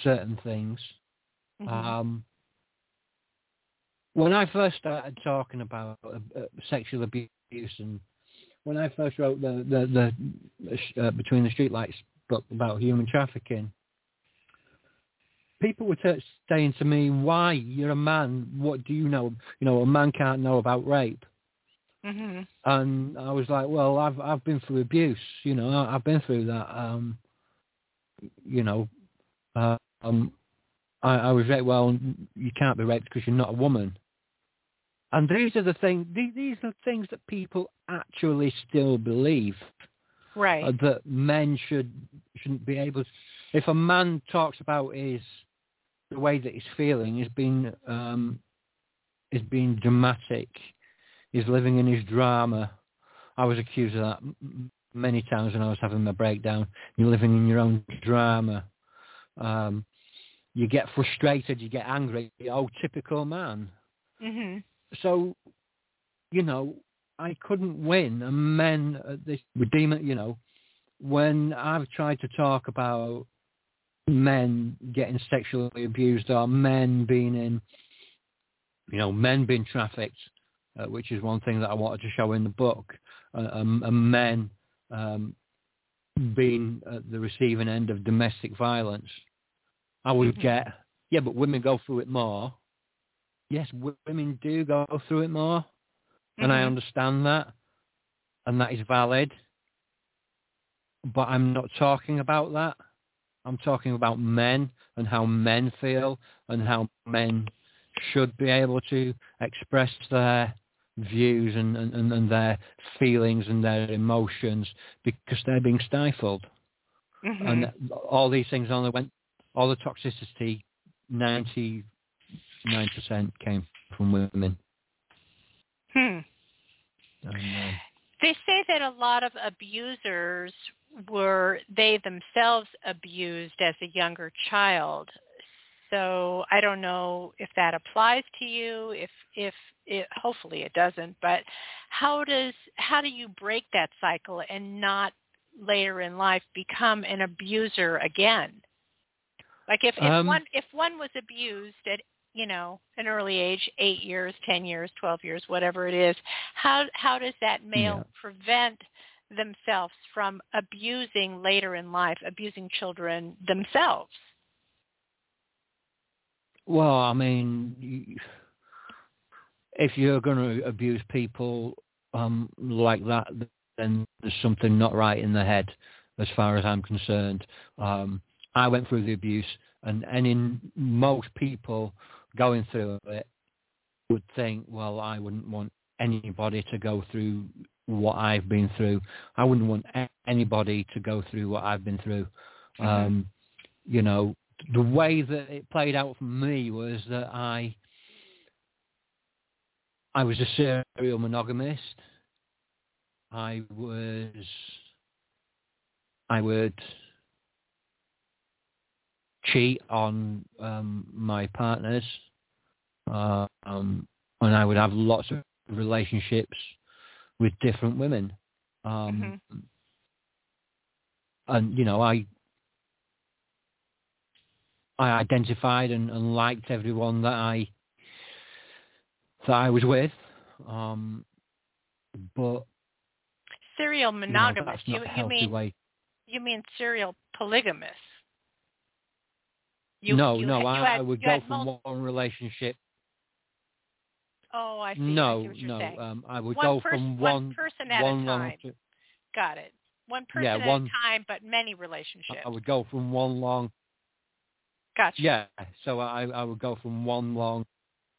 Speaker 3: certain things.
Speaker 2: Mhm.
Speaker 3: Um, when I first started talking about uh, sexual abuse and when I first wrote the the, the uh, between the streetlights book about human trafficking, people were t- saying to me, "Why you're a man? What do you know? You know, a man can't know about rape."
Speaker 2: Mhm.
Speaker 3: And I was like, "Well, I've I've been through abuse. You know, I, I've been through that. Um, you know, uh, um, I, I was like, well, you can't be raped because you're not a woman." And these are the things. These, are things that people actually still believe
Speaker 2: Right.
Speaker 3: uh, that men should shouldn't be able. to, If a man talks about his the way that he's feeling, is being um, is being dramatic, is living in his drama. I was accused of that many times when I was having my breakdown. You're living in your own drama. Um, you get frustrated, you get angry. Oh, typical man
Speaker 2: mhm.
Speaker 3: So you know I couldn't win and men at this redeemer you know when I've tried to talk about men getting sexually abused or men being in you know men being trafficked uh, which is one thing that I wanted to show in the book uh, um, and men um, being at the receiving end of domestic violence I would
Speaker 2: Mhm.
Speaker 3: get yeah but women go through it more yes, women do go through it more, and I
Speaker 2: Mhm.
Speaker 3: understand that, and that is valid. But I'm not talking about that. I'm talking about men and how men feel and how men should be able to express their views and, and, and their feelings and their emotions because they're being stifled.
Speaker 2: Mhm.
Speaker 3: And all these things only went, all the toxicity, 99% came from women.
Speaker 2: Hmm. They say that a lot of abusers were they themselves abused as a younger child. So I don't know if that applies to you. If if it, hopefully it doesn't. But how does how do you break that cycle and not later in life become an abuser again? Like if, if
Speaker 3: Um,
Speaker 2: one if one was abused at you know an early age, eight years, ten years, twelve years, whatever it is, how how does that male
Speaker 3: Yeah.
Speaker 2: prevent themselves from abusing later in life, abusing children themselves?
Speaker 3: Well, I mean, if you're going to abuse people um, like that, then there's something not right in the head, as far as I'm concerned. Um, I went through the abuse, and and in most people going through it would think, well, I wouldn't want anybody to go through what I've been through. I wouldn't want anybody to go through what I've been through.
Speaker 2: Mhm.
Speaker 3: Um, you know, the way that it played out for me was that I I was a serial monogamist. I was I would cheat on um, my partners, uh, um, and I would have lots of relationships with different women. Um, And you know, I I identified and, and liked everyone that I that I was with, um, but
Speaker 2: Serial
Speaker 3: you know,
Speaker 2: monogamous.
Speaker 3: that's not
Speaker 2: you you mean
Speaker 3: way.
Speaker 2: you mean serial polygamous?
Speaker 3: No,
Speaker 2: you
Speaker 3: no,
Speaker 2: had- you
Speaker 3: I,
Speaker 2: had-
Speaker 3: I would go from one relationship.
Speaker 2: Oh, I see. I
Speaker 3: no,
Speaker 2: see what you're
Speaker 3: no, um, I would
Speaker 2: one
Speaker 3: go
Speaker 2: pers-
Speaker 3: from
Speaker 2: one
Speaker 3: one
Speaker 2: person at
Speaker 3: one
Speaker 2: a time. Got it. One person
Speaker 3: Yeah,
Speaker 2: at a time, but many relationships.
Speaker 3: I would go from one long.
Speaker 2: Gotcha.
Speaker 3: Yeah, so I I would go from one long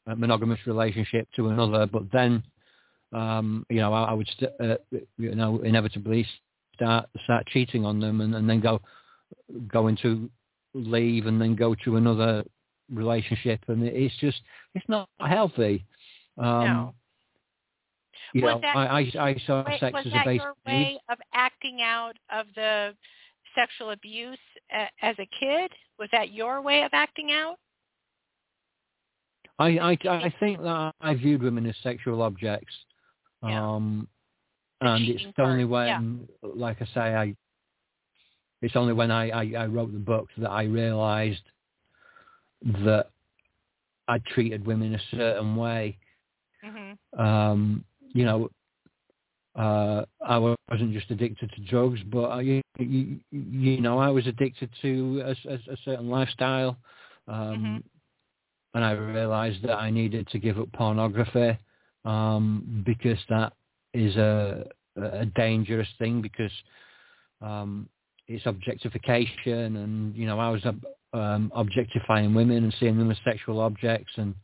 Speaker 3: uh, monogamous relationship to another, but then, um, you know, I, I would st- uh, you know inevitably start start cheating on them, and, and then go go into leave, and then go to another relationship, and it's just it's not healthy. Um,
Speaker 2: No.
Speaker 3: You
Speaker 2: Was
Speaker 3: know,
Speaker 2: that-
Speaker 3: I, I I saw
Speaker 2: Wait,
Speaker 3: sex as a basic
Speaker 2: your
Speaker 3: need.
Speaker 2: way of acting out of the sexual abuse as a kid? Was that your way of acting out?
Speaker 3: I, I, I think that I viewed women as sexual objects.
Speaker 2: Yeah.
Speaker 3: Um, and it's
Speaker 2: cheating
Speaker 3: only
Speaker 2: part, yeah.
Speaker 3: like I say, I it's only when I, I, I wrote the book that I realised that I treated women a certain way.
Speaker 2: Mm-hmm.
Speaker 3: Um, you know, uh, I wasn't just addicted to drugs, but I, you, you, you know, I was addicted to a, a, a certain lifestyle, um,
Speaker 2: Mm-hmm.
Speaker 3: and I realised that I needed to give up pornography um, because that is a, a dangerous thing because um, it's objectification, and you know, I was um, objectifying women and seeing them as sexual objects, and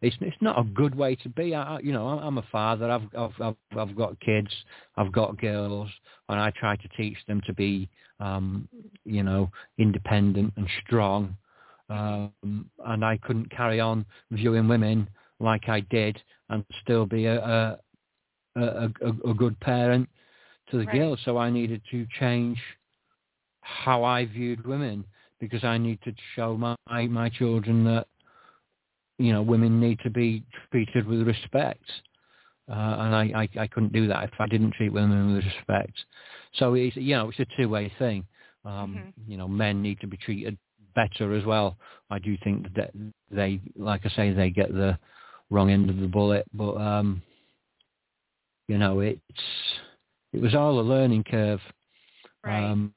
Speaker 3: it's it's not a good way to be. I, you know, I'm a father. I've I've I've, I've got kids. I've got girls, and I try to teach them to be, um, you know, independent and strong. Um, and I couldn't carry on viewing women like I did and still be a a, a, a, a good parent to the
Speaker 2: Right.
Speaker 3: girls. So I needed to change how I viewed women because I need to show my my children that you know women need to be treated with respect, uh, and I, I I couldn't do that if I didn't treat women with respect. So it's you know it's a two way thing. Um, You know, men need to be treated better as well. I do think that they, like I say, they get the wrong end of the bullet, but um, you know it's it was all a learning curve.
Speaker 2: Right.
Speaker 3: Um,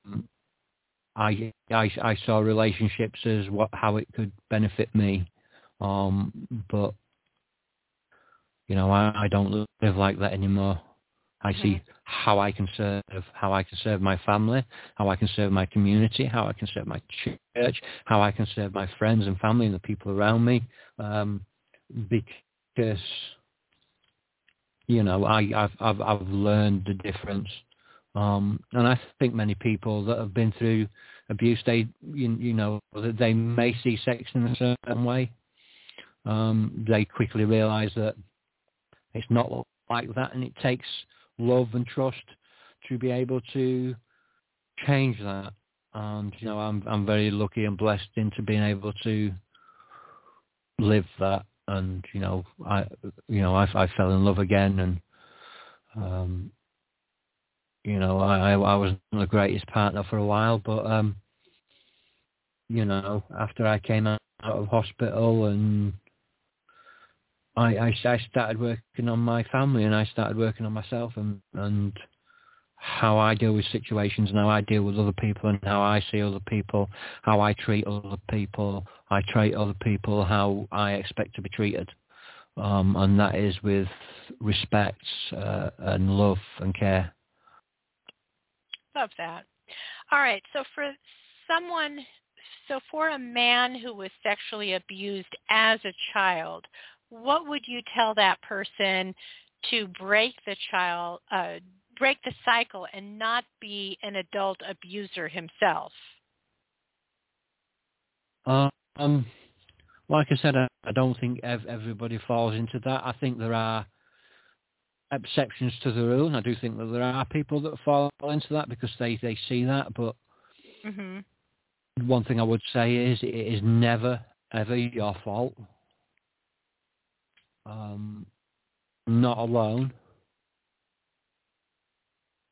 Speaker 3: I, I I saw relationships as what how it could benefit me, um, but you know I, I don't live like that anymore. I see how I can serve, how I can serve my family, how I can serve my community, how I can serve my church, how I can serve my friends and family and the people around me, um, because you know I, I've I've I've learned the difference. Um, and I think many people that have been through abuse, they, you, you know, that they may see sex in a certain way. Um, they quickly realise that it's not like that, and it takes love and trust to be able to change that. And you know, I'm I'm very lucky and blessed into being able to live that. And you know, I you know I, I fell in love again, and um, you know, I, I wasn't the greatest partner for a while, but um, you know, after I came out of hospital and I, I I started working on my family and I started working on myself and and how I deal with situations and how I deal with other people and how I see other people, how I treat other people. I treat other people how I expect to be treated. Um, and that is with respect uh, and love and care.
Speaker 2: Love that. All right. So for someone, so for a man who was sexually abused as a child, what would you tell that person to break the child, uh, break the cycle, and not be an adult abuser himself?
Speaker 3: Um, like I said, I, I don't think ev- everybody falls into that. I think there are exceptions to the rule, and I do think that there are people that fall into that because they, they see that. But
Speaker 2: Mhm.
Speaker 3: one thing I would say is it is never, ever your fault. Um, not alone.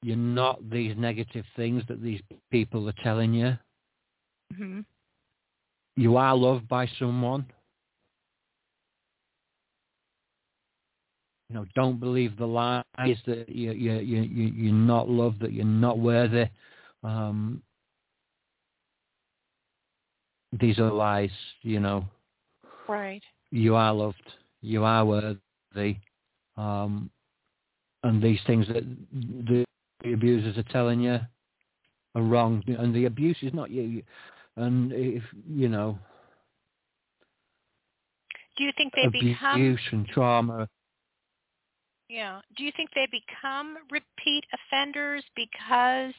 Speaker 3: You're not these negative things that these people are telling you.
Speaker 2: Mhm.
Speaker 3: You are loved by someone. You know, don't believe the lies that you you you you you're not loved, that you're not worthy. Um, these are lies. You know,
Speaker 2: Right.
Speaker 3: you are loved, you are worthy, um, and these things that the, the abusers are telling you are wrong. And the abuse is not you. And if you know
Speaker 2: Do you think they become
Speaker 3: abuse and trauma,
Speaker 2: Yeah. Do you think they become repeat offenders because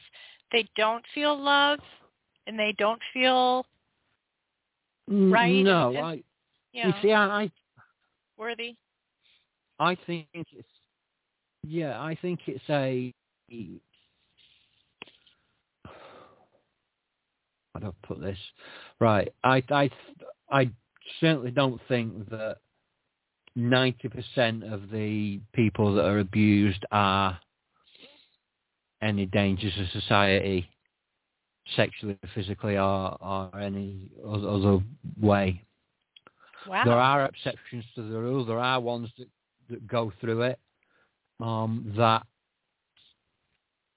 Speaker 2: they don't feel love and they don't feel
Speaker 3: mm,
Speaker 2: Right,
Speaker 3: No,
Speaker 2: and-
Speaker 3: I.
Speaker 2: you
Speaker 3: You see, I, I
Speaker 2: worthy?
Speaker 3: I think it's yeah, I think it's a how do I put this? Right. I I I certainly don't think that ninety percent of the people that are abused are any danger to society. sexually, physically, or, or any other way.
Speaker 2: Wow.
Speaker 3: There are exceptions to the rule. There are ones that, that go through it um, that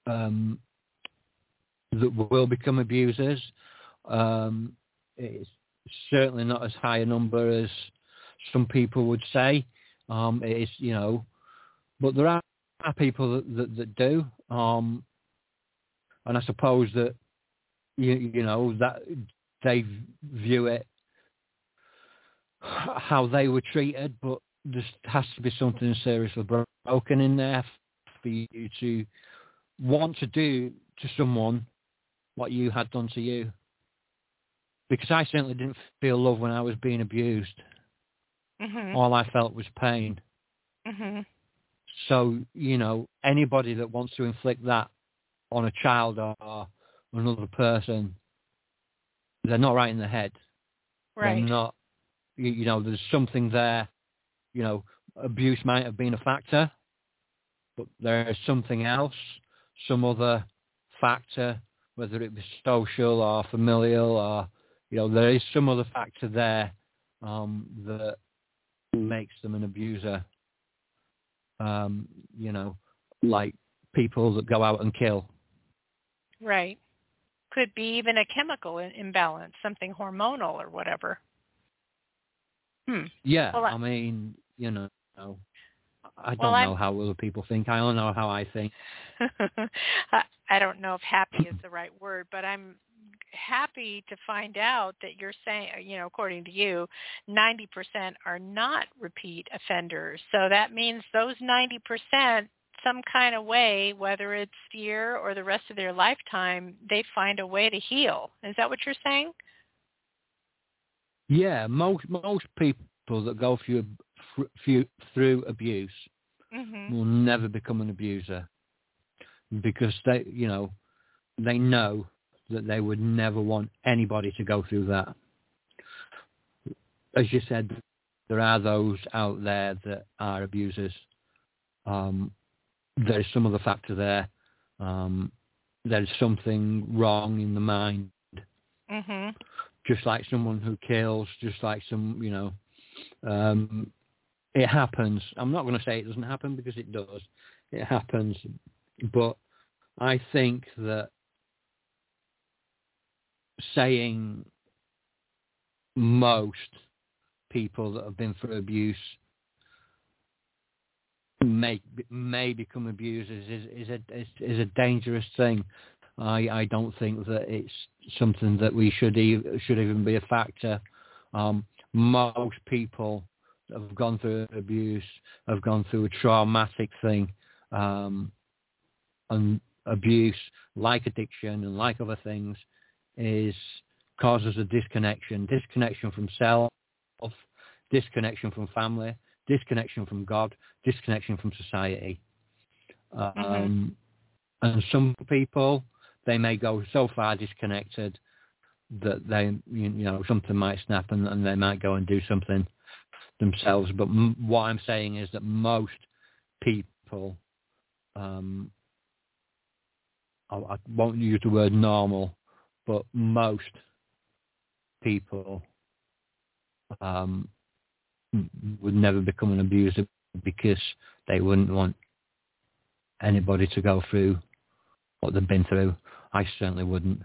Speaker 3: um, that will become abusers. Um, it's certainly not as high a number as some people would say. Um, it is, you know, but there are, are people that, that, that do. Um, and I suppose that, you, you know, that they view it how they were treated, but there has to be something seriously broken in there for you to want to do to someone what you had done to you. Because I certainly didn't feel love when I was being abused.
Speaker 2: Mm-hmm.
Speaker 3: All I felt was pain.
Speaker 2: Mm-hmm.
Speaker 3: So, you know, anybody that wants to inflict that on a child or another person, they're not right in the head.
Speaker 2: Right.
Speaker 3: They're not, you, you know, there's something there. You know, abuse might have been a factor, but there is something else, some other factor, whether it be social or familial or, you know, there is some other factor there um, that makes them an abuser. Um, you know, like people that go out and kill.
Speaker 2: Right. Could be even a chemical imbalance, something hormonal or whatever. Hmm.
Speaker 3: Yeah,
Speaker 2: well, I,
Speaker 3: mean, you know, I don't
Speaker 2: well,
Speaker 3: know how other people think. I only know how I think.
Speaker 2: I don't know if happy is the right word, but I'm happy to find out that you're saying, you know, according to you, 90% are not repeat offenders. So that means those 90%, some kind of way, whether it's year or the rest of their lifetime, they find a way to heal. Is that what you're saying?
Speaker 3: Yeah, most most people that go through through, through abuse
Speaker 2: mm-hmm.
Speaker 3: will never become an abuser because they, you know, they know that they would never want anybody to go through that. As you said, there are those out there that are abusers. Um, there is some other factor there. Um, there's something wrong in the mind.
Speaker 2: Mm-hmm.
Speaker 3: Just like someone who kills, just like some, you know, um, it happens. I'm not going to say it doesn't happen because it does. It happens. But I think that saying most people that have been through abuse may may become abusers is is a is, a dangerous thing. I I don't think that it's something that we should even, should even be a factor. Um, most people that have gone through abuse have gone through a traumatic thing, um, and abuse, like addiction and like other things, is causes a disconnection, disconnection from self, disconnection from family, disconnection from God, disconnection from society.
Speaker 2: Mm-hmm.
Speaker 3: Um, and some people, they may go so far disconnected that they, you know, something might snap and, and they might go and do something themselves. But m- what I'm saying is that most people, um, I, I won't use the word normal, but most people um, would never become an abuser because they wouldn't want anybody to go through what they've been through. I certainly wouldn't.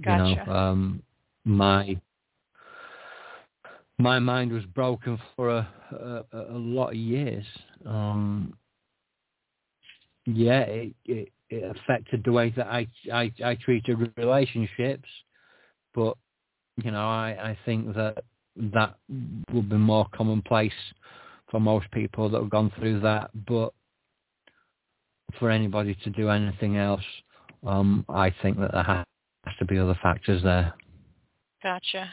Speaker 2: Gotcha.
Speaker 3: You know, um, my my mind was broken for a a, a lot of years. Um, yeah, it, it it affected the way that I I, I treated relationships, but you know I I think that that would be more commonplace for most people that have gone through that, but for anybody to do anything else, um, I think that there has to be other factors there.
Speaker 2: Gotcha.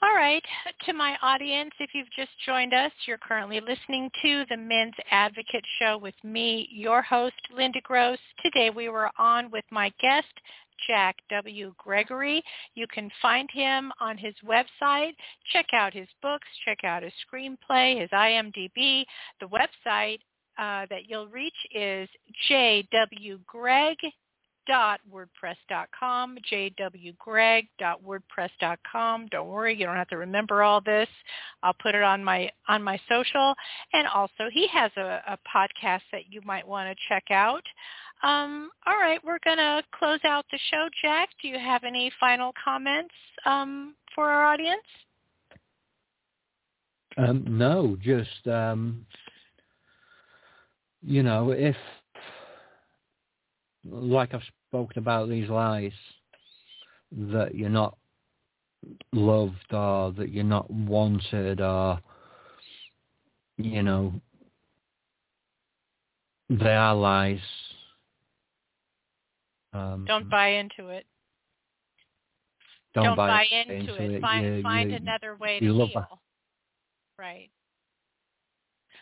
Speaker 2: All right. To my audience, if you've just joined us, you're currently listening to the Men's Advocate Show with me, your host, Linda Gross. Today we were on with my guest, Jack W. Gregory. You can find him on his website. Check out his books. Check out his screenplay, his IMDb. The website uh, that you'll reach is jwgreg jwgreg.wordpress.com, jwgreg.wordpress.com. Don't worry, you don't have to remember all this. I'll put it on my on my social. And also, he has a, a podcast that you might want to check out. Um, all right, we're going to close out the show. Jack, do you have any final comments um, for our audience?
Speaker 3: Um, no, just um, you know, if like I've spoken about these lies, that you're not loved or that you're not wanted or you know they are lies. Um,
Speaker 2: don't buy into it.
Speaker 3: Don't,
Speaker 2: don't
Speaker 3: buy,
Speaker 2: buy
Speaker 3: into,
Speaker 2: into
Speaker 3: it.
Speaker 2: it. Find
Speaker 3: You-
Speaker 2: find
Speaker 3: you-
Speaker 2: another way to heal.
Speaker 3: her.
Speaker 2: Right.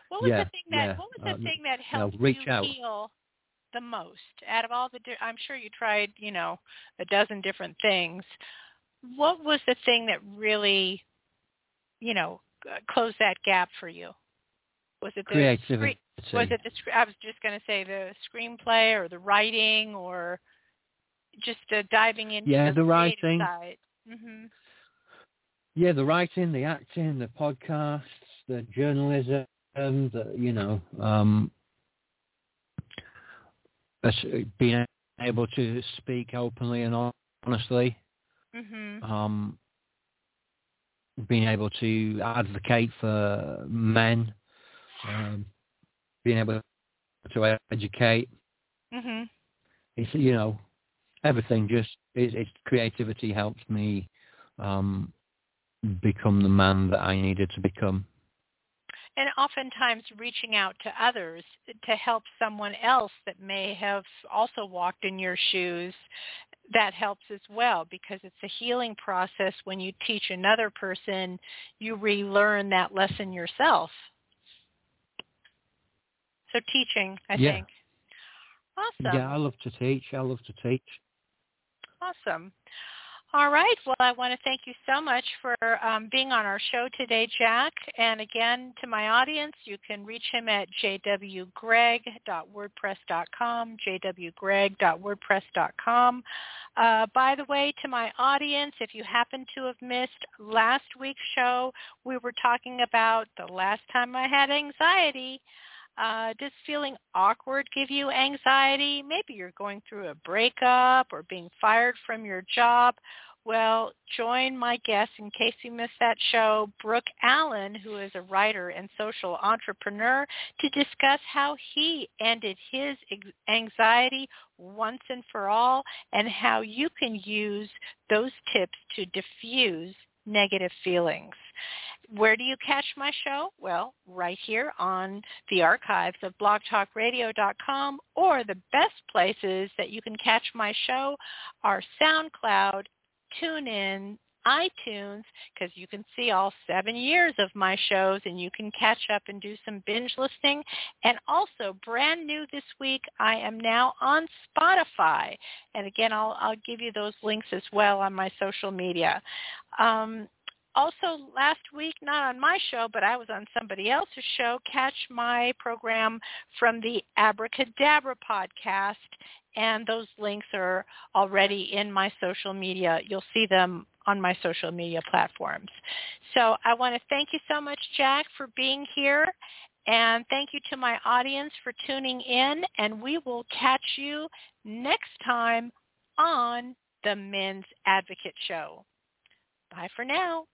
Speaker 2: What was
Speaker 3: Yeah,
Speaker 2: the thing that
Speaker 3: yeah,
Speaker 2: What was the
Speaker 3: um,
Speaker 2: thing that helped
Speaker 3: reach
Speaker 2: you
Speaker 3: out.
Speaker 2: heal the most out of all the? Di- I'm sure you tried, you know, a dozen different things. What was the thing that really, you know, closed that gap for you? Was it the
Speaker 3: creativity.
Speaker 2: scre- Was it the? I was just going to say the screenplay or the writing or just uh, diving into
Speaker 3: Yeah,
Speaker 2: the,
Speaker 3: the writing.
Speaker 2: side. hmm
Speaker 3: Yeah, the writing, the acting, the podcasts, the journalism, the you know, um, being able to speak openly and honestly,
Speaker 2: hmm
Speaker 3: um, being able to advocate for men, um, being able to educate.
Speaker 2: hmm
Speaker 3: It's you know, everything. Just it, it's creativity helps me um, become the man that I needed to become.
Speaker 2: And oftentimes reaching out to others to help someone else that may have also walked in your shoes that helps as well because it's a healing process when you teach another person you relearn that lesson yourself so teaching i
Speaker 3: Yeah.
Speaker 2: think awesome
Speaker 3: Yeah, I love to teach. I love to teach.
Speaker 2: Awesome. All right. Well, I want to thank you so much for um, being on our show today, Jack. And again, to my audience, you can reach him at jwgreg.wordpress.com, jwgreg.wordpress.com. Uh, by the way, to my audience, if you happen to have missed last week's show, we were talking about the last time I had anxiety. Uh, does feeling awkward give you anxiety? Maybe you're going through a breakup or being fired from your job. Well, join my guest in case you missed that show, Brooke Allen, who is a writer and social entrepreneur, to discuss how he ended his anxiety once and for all and how you can use those tips to diffuse negative feelings. Where do you catch my show? Well, right here on the archives of blogtalkradio.com or the best places that you can catch my show are SoundCloud, TuneIn, iTunes, because you can see all seven years of my shows and you can catch up and do some binge listening. And also, brand new this week, I am now on Spotify. And again, I'll, I'll give you those links as well on my social media. Um, also last week, not on my show, but I was on somebody else's show, catch my program from the Abracadabra podcast. And those links are already in my social media. You'll see them on my social media platforms. So I want to thank you so much, Jack, for being here. And thank you to my audience for tuning in. And we will catch you next time on the Men's Advocate Show. Bye for now.